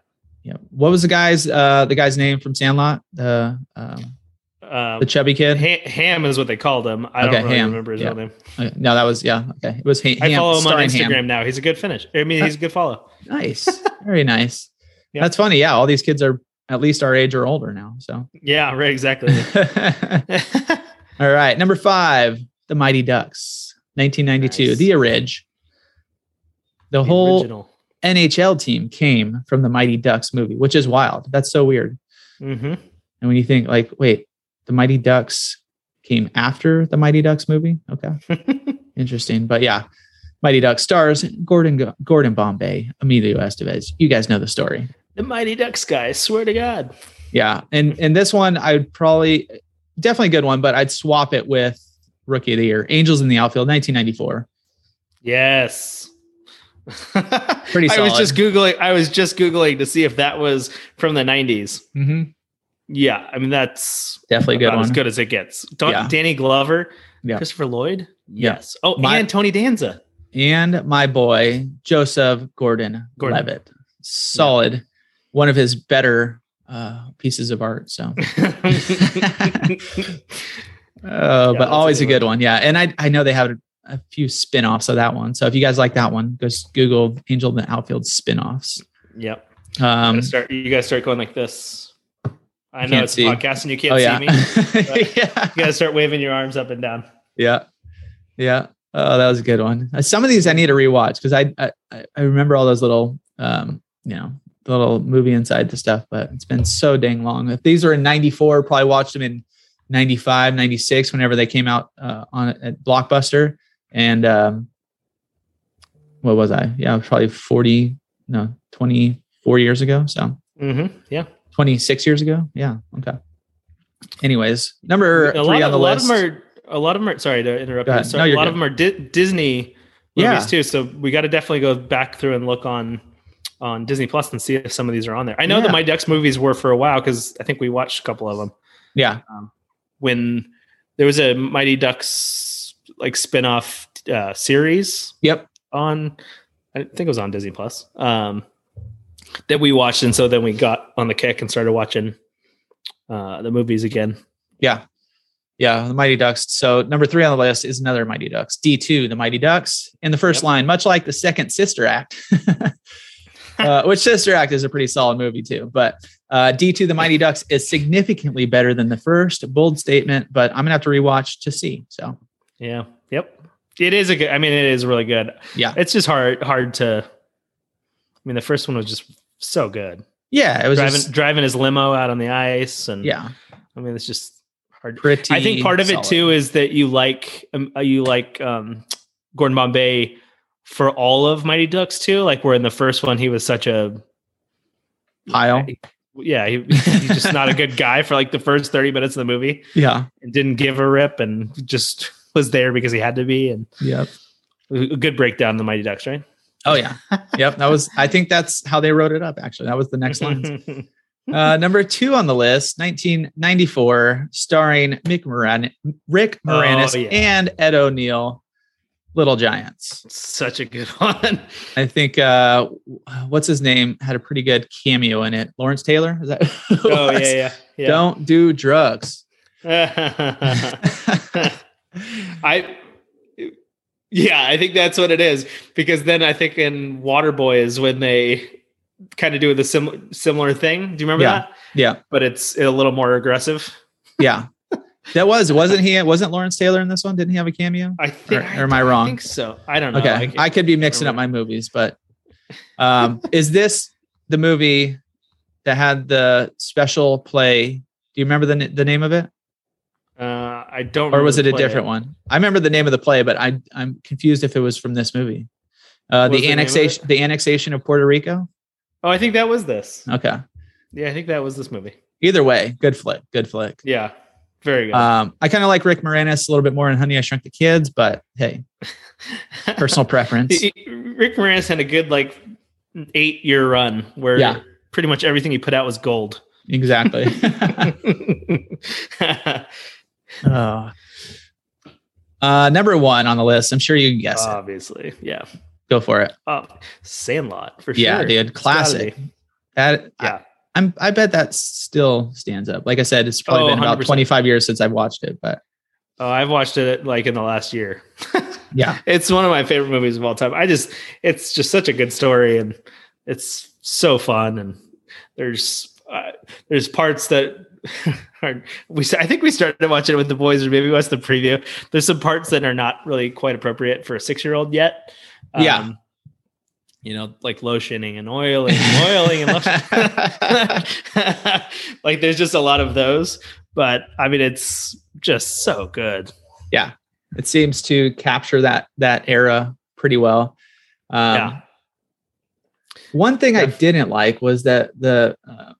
Yeah. What was the guy's uh the guy's name from Sandlot? The um, Um, the chubby kid. Ha- Ham is what they called him. I Okay, don't really Ham. remember his Yeah. real name. Uh, no, that was yeah. Okay, it was ha- I Ham. follow him on Instagram Ham. now. He's a good finish. I mean, he's a good follow. Nice, very nice. Yeah. That's funny. Yeah, all these kids are at least our age or older now. So, Yeah, right. Exactly. all right, number five, the Mighty Ducks, 1992, Nice. the Ridge. The, The whole original. NHL team came from the Mighty Ducks movie, which is wild. That's so weird. hmm And when you think like, wait, the Mighty Ducks came after the Mighty Ducks movie. Okay. Interesting. But yeah, Mighty Ducks stars Gordon Gordon Bombay, Emilio Estevez. You guys know the story. the Mighty Ducks guy. Swear to God. Yeah. And and this one I would probably definitely a good one, but I'd swap it with Rookie of the Year. Angels in the Outfield, 1994. Yes. Pretty I was just googling. I was just googling to see if that was from the '90s. Mm-hmm. Yeah, I mean that's Definitely a good as good as it gets. Don, Yeah. Danny Glover, Yeah. Christopher Lloyd. Yeah. Yes. Oh, My- and Tony Danza. And my boy, Joseph Gordon, Gordon. Levitt. Solid. One of his better uh, pieces of art. So Uh, but always a good good one. Yeah. And I, I know they have a, few spin-offs of that one. So if you guys like that one, just Google Angel in the Outfield spin-offs. yep. Um, start. You guys start going like this. I know it's see. a podcast and you can't oh yeah. see me. You gotta start waving your arms up and down. Yeah. Yeah. Oh, that was a good one. Uh, Some of these I need to rewatch because I, I I remember all those little um, you know, the little movie inside the stuff, but it's been so dang long. If these are in 94, probably watched them in 95, 96, whenever they came out uh, on at Blockbuster. And um what was I? Yeah, probably 40, no, 24 years ago. So Mm-hmm. Yeah. 26 years ago. Yeah. Okay. Anyways, number a three lot, on the a lot of them are. A lot of them are. Sorry to interrupt you. So No, a lot good. of them are Di- Disney Yeah. movies too. So we got to definitely go back through and look on on Disney Plus and see if some of these are on there. I know Yeah. the My Ducks movies were for a while because I think we watched a couple of them yeah. when there was a Mighty Ducks like spin-off uh, series Yep. on I think it was on Disney Plus um, that we watched, and so then we got on the kick and started watching uh, the movies again. Yeah. Yeah, the Mighty Ducks. So number three on the list is another Mighty Ducks. D2, the Mighty Ducks. In the first Yep. line, much like the second Sister Act, uh, which Sister Act is a pretty solid movie too. But uh, D2, the Mighty Ducks is significantly better than the first. Bold statement, but I'm gonna have to rewatch to see. So Yeah. Yep. It is a good. I mean, it is really good. Yeah. It's just hard hard to. I mean, the first one was just so good. yeah, it was Driving just, driving his limo out on the ice, and yeah, I mean, it's just hard. pretty. I think part of it too is that you like um, uh, you like um, Gordon Bombay for all of Mighty Ducks too. Like where in the first one he was such a Pile. Yeah, he, he's just not a good guy for like the first thirty minutes of the movie, Yeah. and didn't give a rip, and just was there because he had to be. And yeah, a good breakdown of the Mighty Ducks, right? Oh yeah. Yep. That was. I think that's how they wrote it up. Actually, that was the next line. Uh, number two on the list, 1994, starring Mick Moran- Rick Oh, Moranis yeah. and Ed O'Neill, Little Giants. Such a good one. I think uh, what's his name had a pretty good cameo in it. Lawrence Taylor, is that? oh yeah, yeah, yeah. Don't do drugs. I yeah, I think that's what it is because then I think in Waterboy is when they kind of do the sim- similar thing. Do you remember Yeah. that? yeah, But it's a little more aggressive. yeah. That was wasn't he? Wasn't Lawrence Taylor in this one? Didn't he have a cameo? I think. Or- or am I wrong? I think so. I don't know. Okay, I, I could be mixing up my movies, but um, is this the movie that had the special play? Do you remember the the name of it, I don't. or was it a different play. one? I remember the name of the play, but I I'm confused if it was from this movie. Uh, the the annexation, the annexation of Puerto Rico. Oh, I think that was this. Okay, Yeah, I think that was this movie. Either way, good flick. Good flick. Yeah, very good. Um, I kind of like Rick Moranis a little bit more in Honey I Shrunk the Kids, but hey, personal preference. Rick Moranis had a good like eight year run where Yeah. pretty much everything he put out was gold. Exactly. Oh. Uh, number one on the list. I'm sure you can guess it. Obviously, yeah. Go for it. Oh, Sandlot for Yeah, sure. dude, classic. That Yeah. I, I'm. I bet that still stands up. Like I said, it's probably Oh, been about 100%. 25 years since I've watched it, but Oh, I've watched it like in the last year. yeah, it's one of my favorite movies of all time. I just, it's just such a good story, and it's so fun. And there's, uh, there's parts that we. I think we started watching it with the boys, or maybe it was the preview. There's some parts that are not really quite appropriate for a six year old yet. Um, Yeah. You know, like lotioning and oiling, and oiling and like there's just a lot of those, but I mean, it's just so good. Yeah, it seems to capture that that era pretty well. Um, Yeah. One thing I didn't like was that the uh,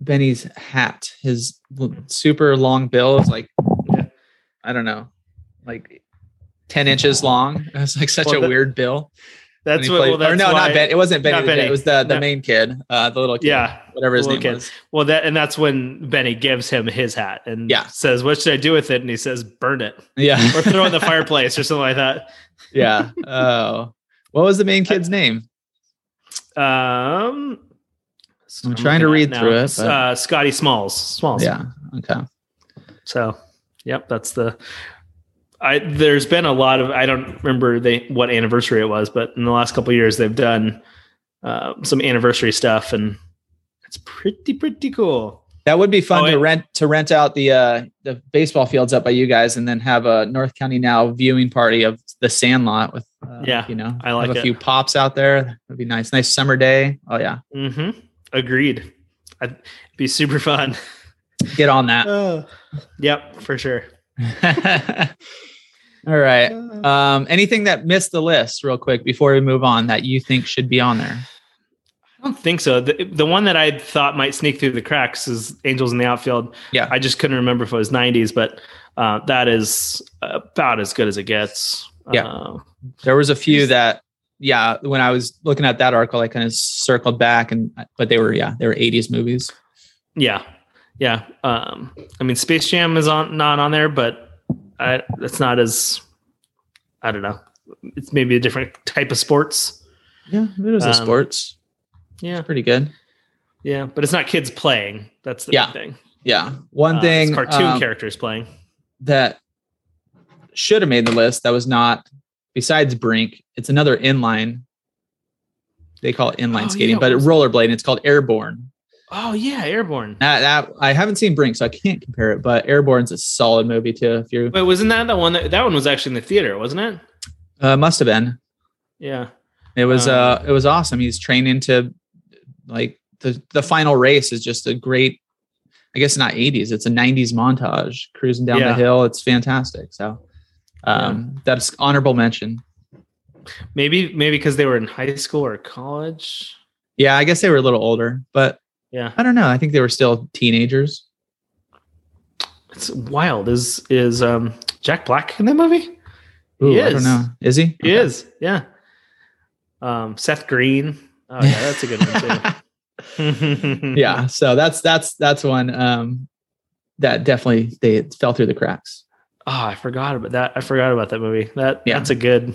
Benny's hat, his super long bill is like, I don't know, like 10 inches long. It was like such Well, a that- weird bill. That's what. played- well, that's or no, why, not Ben. It wasn't Benny. not the Jet, Benny. It was the, the No. main kid, uh, the little kid, Yeah. whatever his name kid. was. Well, that and that's when Benny gives him his hat and Yeah. says, "What should I do with it?" And he says, "Burn it Yeah. or throw it in the fireplace or something like that." yeah. Oh, what was the main kid's name? Um, I'm trying to read through it, but- Uh, Scotty Smalls. Smalls. Yeah. Okay. So, yep, that's the. I there's been a lot of I don't remember they what anniversary it was, but in the last couple of years they've done uh, some anniversary stuff, and it's pretty pretty cool. That would be fun Oh, to and- rent to rent out the uh the baseball fields up by you guys and then have a North County Now viewing party of the Sandlot with uh, Yeah, you know I like have a it. few pops out there. That'd be nice. Nice summer day. Oh yeah. Mm-hmm. Agreed. I'd be super fun. Get on that. Uh, yep, for sure. All right. Um anything that missed the list real quick before we move on that you think should be on there? I don't think so. The, the one that I thought might sneak through the cracks is Angels in the Outfield. Yeah. I just couldn't remember if it was 90s, but uh, that is about as good as it gets. Yeah. Uh, There was a few that yeah, when I was looking at that article, I kind of circled back and but they were yeah, they were 80s movies. yeah. Yeah. Um, I mean, Space Jam is on not on there, but I, it's not as, I don't know. It's maybe a different type of sports. Yeah, it was a Um, sports. Yeah. Pretty good. Yeah. But it's not kids playing. That's the Yeah. big thing. Yeah. One Uh, thing cartoon um, characters playing. that should have made the list that was not besides Brink. It's another inline. They call it inline Oh, skating, yeah, but was- rollerblade. It's called Airborne. Oh, yeah. Airborne. That, that I haven't seen Brink, so I can't compare it. But Airborne's a solid movie too. If you But wasn't that the one that that one was actually in the theater, wasn't it? uh, must have been. Yeah. It was Um, uh it was awesome. He's training to like the the final race is just a great I guess not 80s, it's a 90s montage cruising down the hill. It's fantastic. So um that's honorable mention. Maybe maybe because they were in high school or college. Yeah, I guess they were a little older, but Yeah. I don't know. I think they were still teenagers. It's wild. Is is um Jack Black in that movie? Ooh, he I don't know. Is he? He is. Yeah. Um Seth Green. Oh yeah, that's a good one too. yeah. So that's that's that's one um that definitely they fell through the cracks. Oh, I forgot about that. I forgot about that movie. That Yeah. that's a good.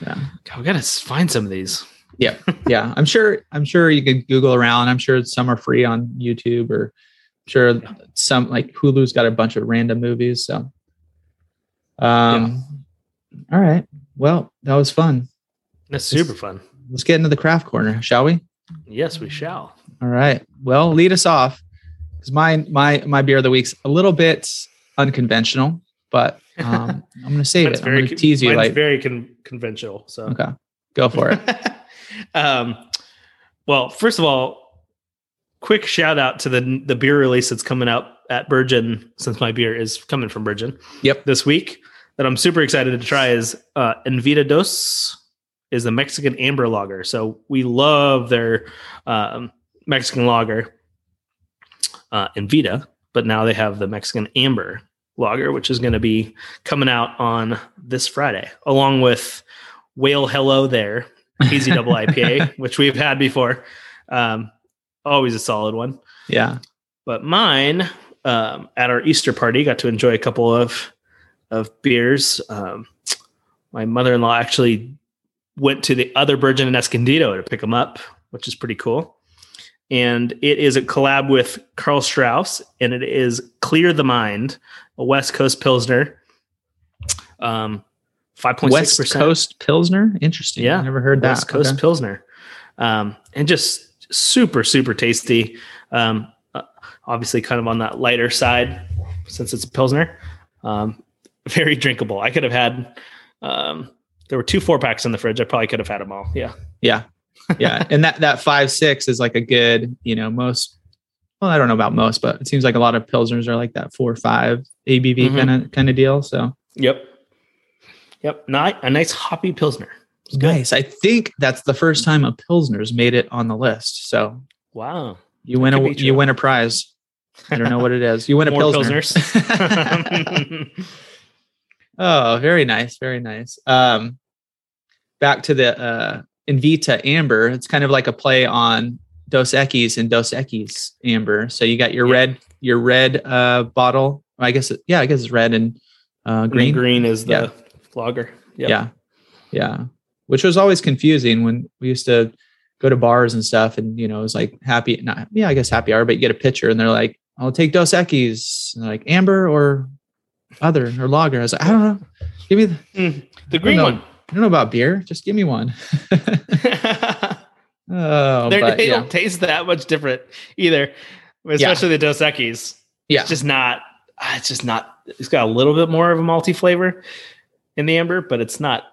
Yeah. God, we gotta find some of these. yeah yeah. i'm sure i'm sure you could google around i'm sure some are free on youtube or I'm sure some like hulu's got a bunch of random movies so um all right well that was fun That's super fun. let's get into the craft corner shall we Yes, we shall. all right well lead us off because my my my beer of the week's a little bit unconventional but um i'm gonna save Mine's it i'm gonna con- tease you like very con- conventional. So okay go for it um, well, first of all, quick shout out to the the beer release that's coming out at Virgin, since my beer is coming from Virgin. Yep. This week that I'm super excited to try is uh, Envita Dos is a Mexican amber lager. So we love their um, Mexican lager. uh, Invita, but now they have the Mexican Amber lager, which is going to be coming out on this Friday, along with Whale Hello There, Hazy Double IPA, which we've had before. Um, always a solid one. Yeah. But mine, um, at our Easter party, got to enjoy a couple of of beers. Um, my mother in law actually went to the other Virgin in Escondido to pick them up, which is pretty cool. And it is a collab with Karl Strauss, and it is Clear the Mind, a West Coast Pilsner. Um, 5.6%. West Coast Pilsner? Interesting. Yeah. Never heard that. West Coast Okay. Pilsner. Um, and just super, super tasty. Um, uh, obviously, kind of on that lighter side since it's a Pilsner. Um, very drinkable. I could have had, um, there were two four packs in the fridge. I probably could have had them all. Yeah. Yeah. Yeah. and that that five six is like a good, you know, most well, I don't know about most, but it seems like a lot of pilsners are like that four or five ABV Mhm. kind of kind of deal. So Yep. Yep. Not a nice hoppy Pilsner. Nice. I think that's the first time a pilsner's made it on the list. So Wow. you win a you win a prize. I don't know what it is. You win a pilsner. Pilsners. Oh, very nice, very nice. Um, back to the uh, Invita Amber. It's kind of like a play on Dos Equis and Dos Equis Amber. So you got your Yeah. red, your red uh, bottle. I guess, yeah, I guess it's red and uh, green. green. Green is the Yeah. lager. Yep. Yeah, yeah. Which was always confusing when we used to go to bars and stuff, and you know, it was like happy, not yeah, I guess happy hour, but you get a pitcher, and they're like, "I'll take Dos Equis," and they're like amber or other or lager. I was like, I don't know. Give me the, Mm, the green know. one. I don't know about beer. Just give me one. oh, They're- but they yeah. don't taste that much different either, especially the Dos Equis. yeah, It's just not. ah, It's just not. It's got a little bit more of a malty flavor in the amber, but it's not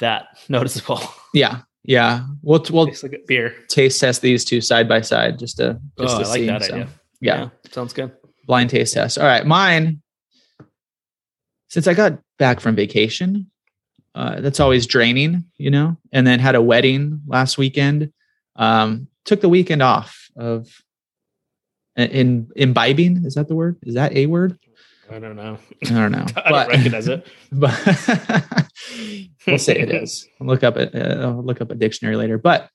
that noticeable. yeah, yeah. We'll we'll Tastes like beer. taste test these two side by side just to just oh, to I like see. that So, idea. yeah, sounds good. blind taste test. All right, mine. Since I got back from vacation, uh, that's always draining, you know. And then had a wedding last weekend. Um, took the weekend off of in imbibing. Is that the word? Is that a word? I don't know. I don't know. I don't recognize it. but we'll say it is. I'll look up it. Uh, I'll look up a dictionary later. But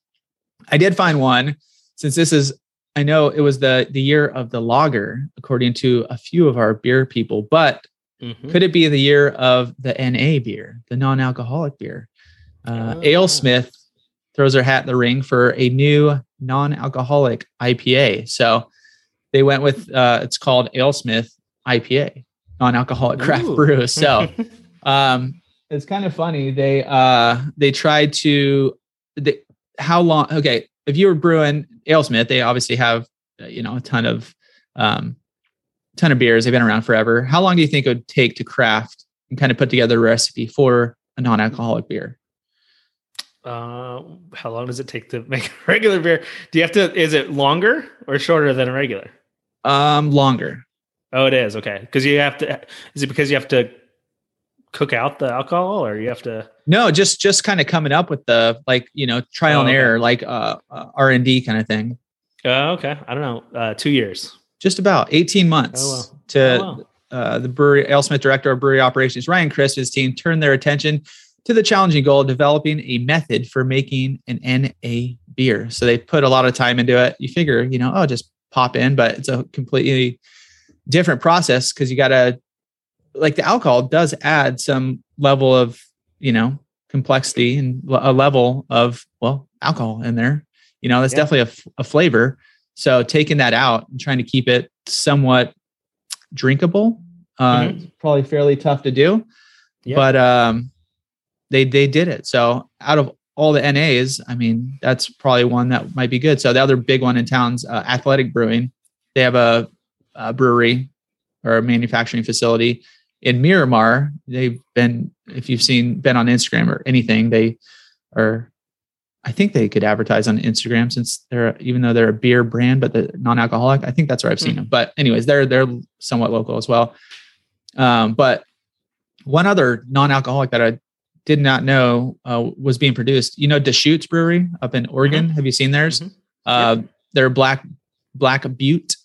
I did find one since this is. I know it was the the year of the lager, according to a few of our beer people. But Mhm. could it be the year of the NA beer, the non-alcoholic beer? Uh, Oh. AleSmith throws their hat in the ring for a new non-alcoholic IPA. So they went with uh, it's called AleSmith IPA, non-alcoholic craft Ooh. brew. So um it's kind of funny they uh they tried to they, how long okay if you were brewing alesmith they obviously have uh, you know a ton of um ton of beers they've been around forever how long do you think it would take to craft and kind of put together a recipe for a non-alcoholic beer Uh, how long does it take to make a regular beer? Do you have to? Is it longer or shorter than a regular? um longer Oh, it is okay. Because you have to. Is it because you have to cook out the alcohol, or you have to? no just just kind of coming up with the like you know trial Oh, and okay. error like uh, uh r&d kind of thing Uh, okay, I don't know. Uh, two years. just about 18 months Oh, wow. to Oh, wow. uh, the brewery AleSmith director of brewery operations Ryan Chris and his team turned their attention to the challenging goal of developing a method for making an NA beer. So they put a lot of time into it. You figure, you know, oh, just pop in, but it's a completely different process because you got to like the alcohol does add some level of you know complexity and a level of well alcohol in there. You know, that's Yeah. definitely a, f- a flavor. So taking that out and trying to keep it somewhat drinkable, uh, Mhm. probably fairly tough to do. Yeah. But um, they they did it. So out of all the NAs, I mean, that's probably one that might be good. So the other big one in town's uh, Athletic Brewing. They have a, a brewery or a manufacturing facility in Miramar. They've been, if you've seen, been on Instagram or anything, they are. I think they could advertise on Instagram since they're even though they're a beer brand, but the non-alcoholic. I think that's where I've seen Hmm. them. But anyways, they're they're somewhat local as well. Um, but one other non-alcoholic that I did not know uh, was being produced. You know, Deschutes Brewery up in Oregon. Have you seen theirs? Mhm. Uh, They're Black Black Butte.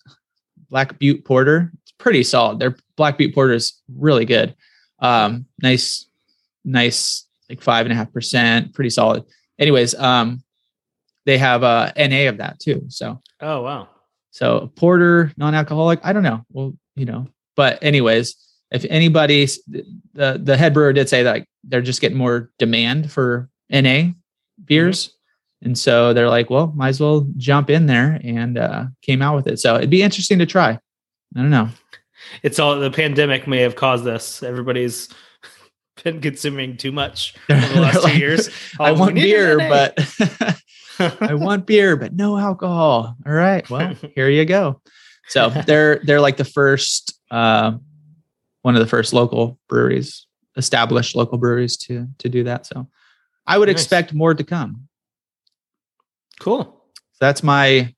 Black Butte Porter. It's pretty solid. Their Black Butte Porter is really good. Um, nice, nice, like five and a half percent, pretty solid. Anyways, um, they have a NA of that too. So, oh wow. So porter, non-alcoholic. I don't know. Well, you know, but anyways, if anybody, the the head brewer did say that like, they're just getting more demand for NA beers. Mm-hmm. And so they're like, well, might as well jump in there and uh, came out with it. So it'd be interesting to try. I don't know. It's all the pandemic may have caused this. Everybody's been consuming too much over the last like, two years. I oh, want beer, but I want beer, but no alcohol. All right. Well, here you go. So they're they're like the first uh, one of the first local breweries, established local breweries to to do that. So I would nice. expect more to come. Cool. So that's my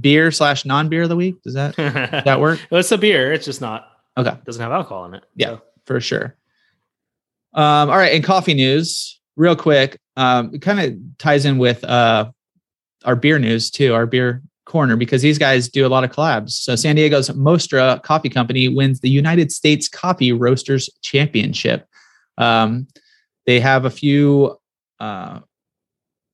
beer slash non beer of the week. Does that does that work? well, it's a beer. It's just not okay. It doesn't have alcohol in it. Yeah, so. for sure. Um, all right, and coffee news, real quick, um, it kind of ties in with uh, our beer news too, our beer corner, because these guys do a lot of collabs. So San Diego's Mostra Coffee Company wins the United States Coffee Roasters Championship. Um, they have a few uh,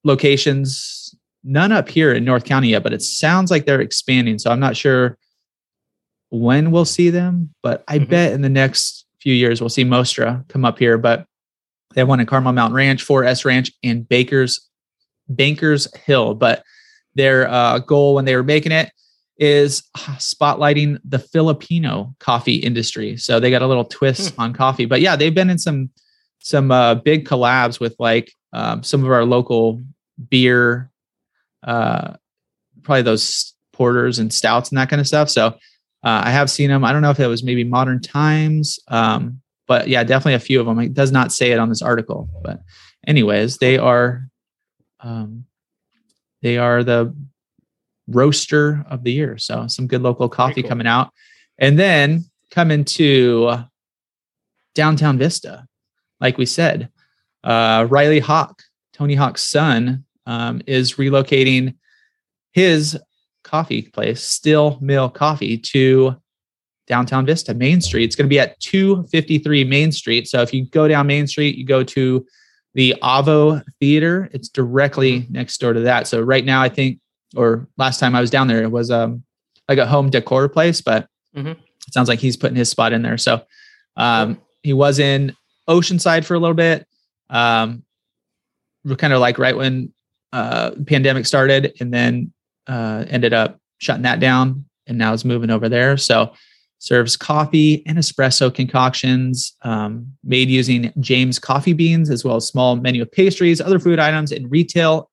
locations, none up here in North County yet, but it sounds like they're expanding. So I'm not sure when we'll see them, but I mm-hmm. bet in the next few years we'll see Mostra come up here. But they have one in Carmel Mountain Ranch, 4S Ranch, and Baker's Bankers Hill. But their uh, goal when they were making it is spotlighting the Filipino coffee industry. So they got a little twist hmm. on coffee. But yeah, they've been in some some uh, big collabs with like um, some of our local beer, uh, probably those porters and stouts and that kind of stuff. So uh, I have seen them. I don't know if it was maybe Modern Times, um, but yeah, definitely a few of them. It does not say it on this article, but anyways, they are um, they are the roaster of the year. So some good local coffee cool. coming out. And then coming to downtown Vista, like we said, uh, Riley Hawk, Tony Hawk's son, um, is relocating his coffee place, Steel Mill Coffee, to downtown Vista, Main Street. It's going to be at 253 Main Street. So if you go down Main Street, you go to the Avo Theater. It's directly mm-hmm. next door to that. So right now, I think, or last time I was down there, it was um like a home decor place, but mm-hmm. it sounds like he's putting his spot in there. So um, he was in Oceanside for a little bit. Um, kind of like right when uh, pandemic started, and then uh, ended up shutting that down, and now is moving over there. So serves coffee and espresso concoctions um, made using James coffee beans, as well as small menu of pastries, other food items, in retail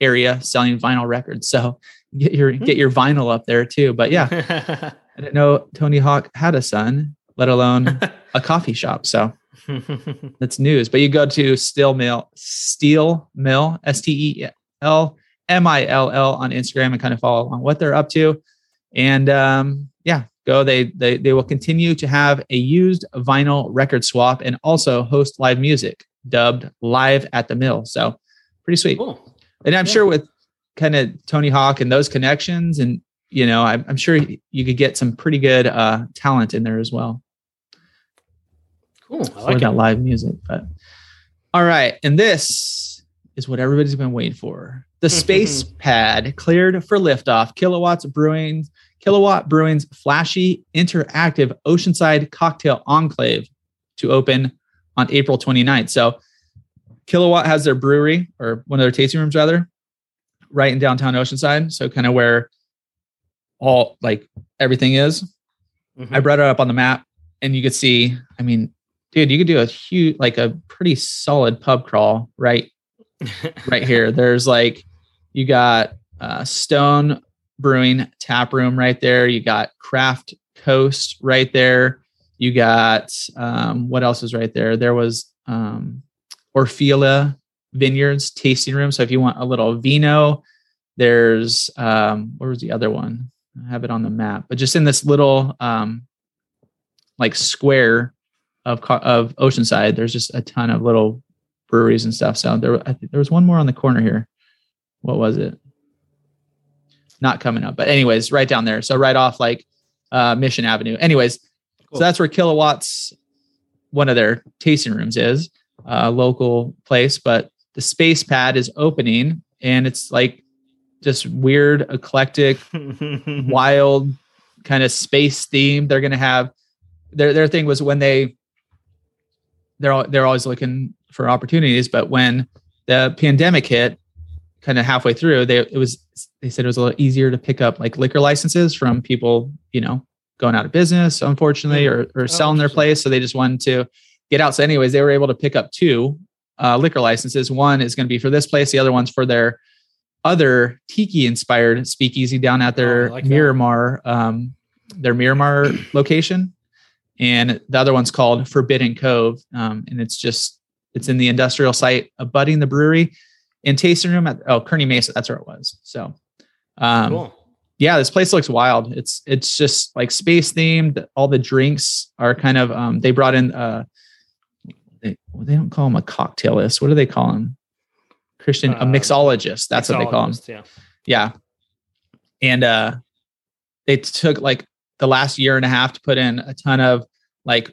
area selling vinyl records. So get your get your vinyl up there too. But yeah, I didn't know Tony Hawk had a son, let alone a coffee shop. So that's news. But you go to Steel Mill, Steel Mill, S T E L M I L L on Instagram and kind of follow along what they're up to. And um, yeah, go. They, they they will continue to have a used vinyl record swap and also host live music dubbed live at the mill. So pretty sweet. Cool. And I'm yeah. sure with kind of Tony Hawk and those connections, and you know, I'm, I'm sure you could get some pretty good uh, talent in there as well. Cool. I like that live music. But all right, and this is what everybody's been waiting for. The space pad cleared for liftoff. Kilowatts Brewing Kilowatt Brewing's flashy, interactive Oceanside Cocktail Enclave to open on April 29th. So, Kilowatt has their brewery or one of their tasting rooms, rather, right in downtown Oceanside. So, kind of where all like everything is. Mm-hmm. I brought it up on the map and you could see, I mean, dude, you could do a huge, like a pretty solid pub crawl right, right here. There's like, you got uh, Stone Brewing tap room right there. You got Craft Coast right there. You got um, what else is right there? There was um, Orfila Vineyards tasting room. So if you want a little vino, there's um, where was the other one? I have it on the map, but just in this little um, like square of of Oceanside, there's just a ton of little breweries and stuff. So there, I think there was one more on the corner here. What was it? Not coming up. But anyways, right down there. So right off like uh, Mission Avenue. Anyways, Cool. so that's where Kilowatts, one of their tasting rooms is, a local place. But the Space Pad is opening, and it's like just weird, eclectic, wild kind of space theme. They're going to have their their thing was when they they're they're always looking for opportunities, but when the pandemic hit, kind of halfway through, they it was they said it was a little easier to pick up like liquor licenses from people, you know, going out of business, unfortunately, or or selling their place. So they just wanted to get out. So, anyways, they were able to pick up two uh, liquor licenses. One is going to be for this place. The other one's for their other tiki inspired speakeasy down at their Oh, like. Miramar, um, their Miramar location, and the other one's called Forbidden Cove, um, and it's just it's in the industrial site abutting the brewery in tasting room at oh Kearny Mesa. That's where it was. So, um, cool. yeah, this place looks wild. It's it's just like space themed. All the drinks are kind of um they brought in uh they well, they don't call him a cocktailist. What do they call him? Christian a Uh, mixologist. That's what they call him. Mixologist, Yeah. Yeah. And uh they took like the last year and a half to put in a ton of like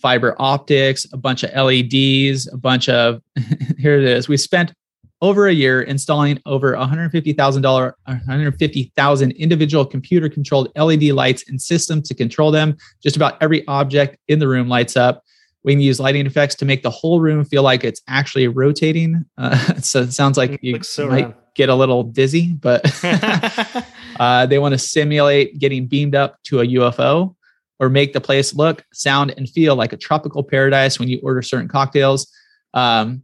fiber optics, a bunch of LEDs, a bunch of here it is. We spent over a year installing over $150,000 150,000 individual computer controlled LED lights and systems to control them. Just about every object in the room lights up. We can use lighting effects to make the whole room feel like it's actually rotating. Uh, so it sounds like you so might get a little dizzy, but uh, they want to simulate getting beamed up to a UFO or make the place look, sound, and feel like a tropical paradise when you order certain cocktails. Um,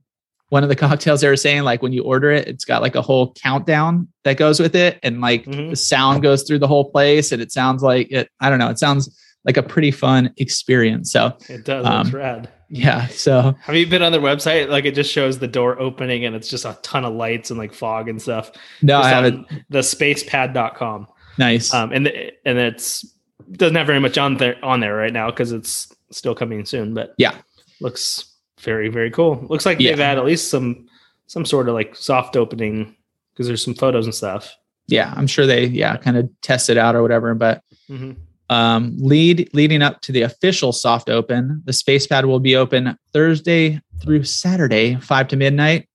one of the cocktails they were saying, like when you order it, it's got like a whole countdown that goes with it, and like Mhm. the sound goes through the whole place, and it sounds like it. I don't know. It sounds like a pretty fun experience. So it does. um, rad. yeah. So Have you been on their website? Like it just shows the door opening and it's just a ton of lights and like fog and stuff. no, Just I haven't. The spacepad.com. Nice. Um, and the, and it's doesn't have very much on there on there right now because it's still coming soon. But Yeah. looks very very cool. Looks like Yeah. they've had at least some some sort of like soft opening because there's some photos and stuff. yeah, I'm sure they yeah kind of test it out or whatever, but. hmm um, lead leading up to the official soft open the space pad will be open thursday through saturday 5 to midnight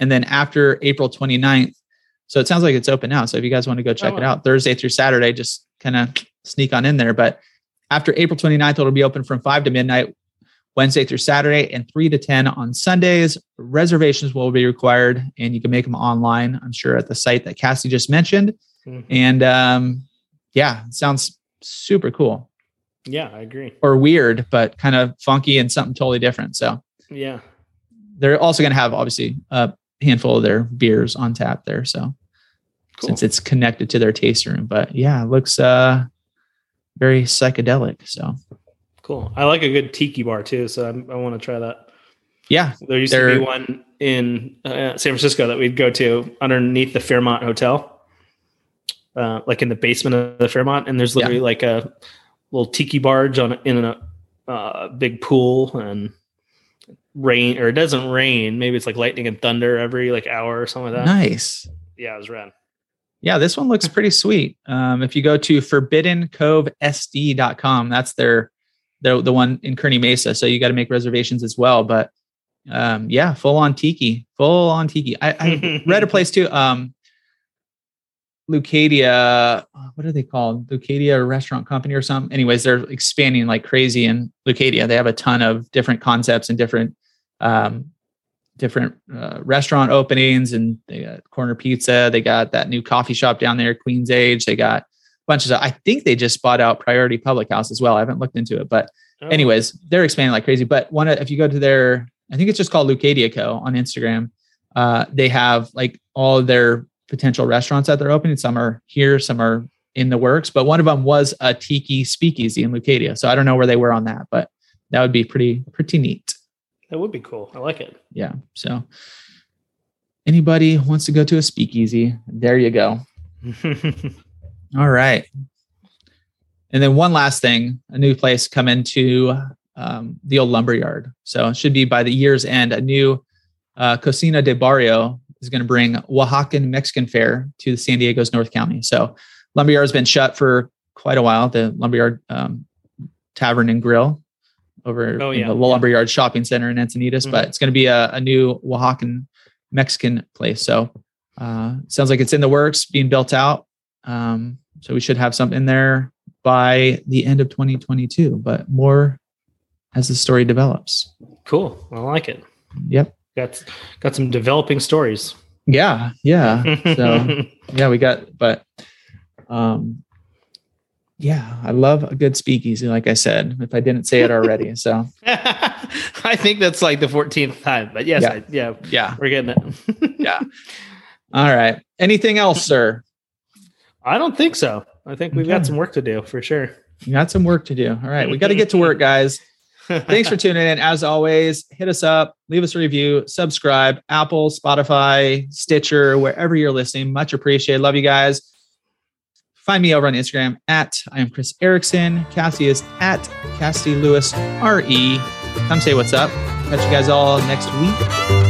and then after april 29th so it sounds like it's open now so if you guys want to go check Oh, it out thursday through saturday just kind of sneak on in there but after april 29th it'll be open from 5 to midnight wednesday through saturday and 3 to 10 on sundays reservations will be required and you can make them online i'm sure at the site that cassie just mentioned Mhm. and um, yeah, sounds super cool Yeah, I agree. or weird, but kind of funky and something totally different. So Yeah. they're also going to have obviously a handful of their beers on tap there. So Cool. since it's connected to their taste room, but yeah, it looks uh, very psychedelic. So Cool. I like a good tiki bar too, so I'm, I want to try that. yeah, There used to be one in uh, San Francisco that we'd go to underneath the Fairmont Hotel, uh, like in the basement of the Fairmont, and there's literally like a little tiki barge on in a uh, big pool and rain, or it doesn't rain. Maybe it's like lightning and thunder every like hour or something like that. nice. Yeah, it was rad. Yeah, this one looks pretty sweet. Um, if you go to forbiddencovesd.com, that's their the the one in Kearny Mesa. So you got to make reservations as well. But um, yeah, full on tiki, full on tiki. I, I read a place too. Um, Leucadia, what are they called? Leucadia Restaurant Company or something. Anyways, they're expanding like crazy in Leucadia. They have a ton of different concepts and different um, different uh, restaurant openings, and they got corner pizza. They got that new coffee shop down there, Queen's Age. They got bunch of stuff. I think they just bought out Priority Public House as well. I haven't looked into it, but Oh, anyways, they're expanding like crazy. But one, if you go to their, I think it's just called Leucadia Co. on Instagram. Uh, they have like all of their potential restaurants that they're opening. Some are here, some are in the works. But one of them was a tiki speakeasy in Leucadia. So I don't know where they were on that, but that would be pretty pretty neat. that would be cool. I like it. Yeah. So anybody wants to go to a speakeasy, there you go. All right. And then one last thing, a new place come into um, the old lumber yard. So it should be by the year's end, a new uh, Cocina de Barrio is going to bring Oaxacan Mexican fare to San Diego's North County. So lumberyard has been shut for quite a while. The Lumberyard um, Tavern and Grill over Oh, in yeah. the Lumberyard Shopping Center in Encinitas, Mhm. but it's going to be a, a new Oaxacan Mexican place. So uh, sounds like it's in the works, being built out. Um, so we should have something there by the end of 2022, but more as the story develops. Cool. I like it. Yep. Got got some developing stories. Yeah. Yeah. So yeah, we got, but um, yeah, I love a good speakeasy, like I said, if I didn't say it already. So I think that's like the 14th time, but yes, Yeah. I, yeah, yeah. we're getting it. Yeah. All right. Anything else, sir? I don't think so. I think we've got some work to do for sure. Got some work to do. All right. We got to get to work, guys. Thanks for tuning in. As always, hit us up, leave us a review, subscribe, Apple, Spotify, Stitcher, wherever you're listening. Much appreciated. Love you guys. Find me over on Instagram at I am Chris Erickson. Cassie is at Cassie Lewis RE. Come say what's up. Catch you guys all next week.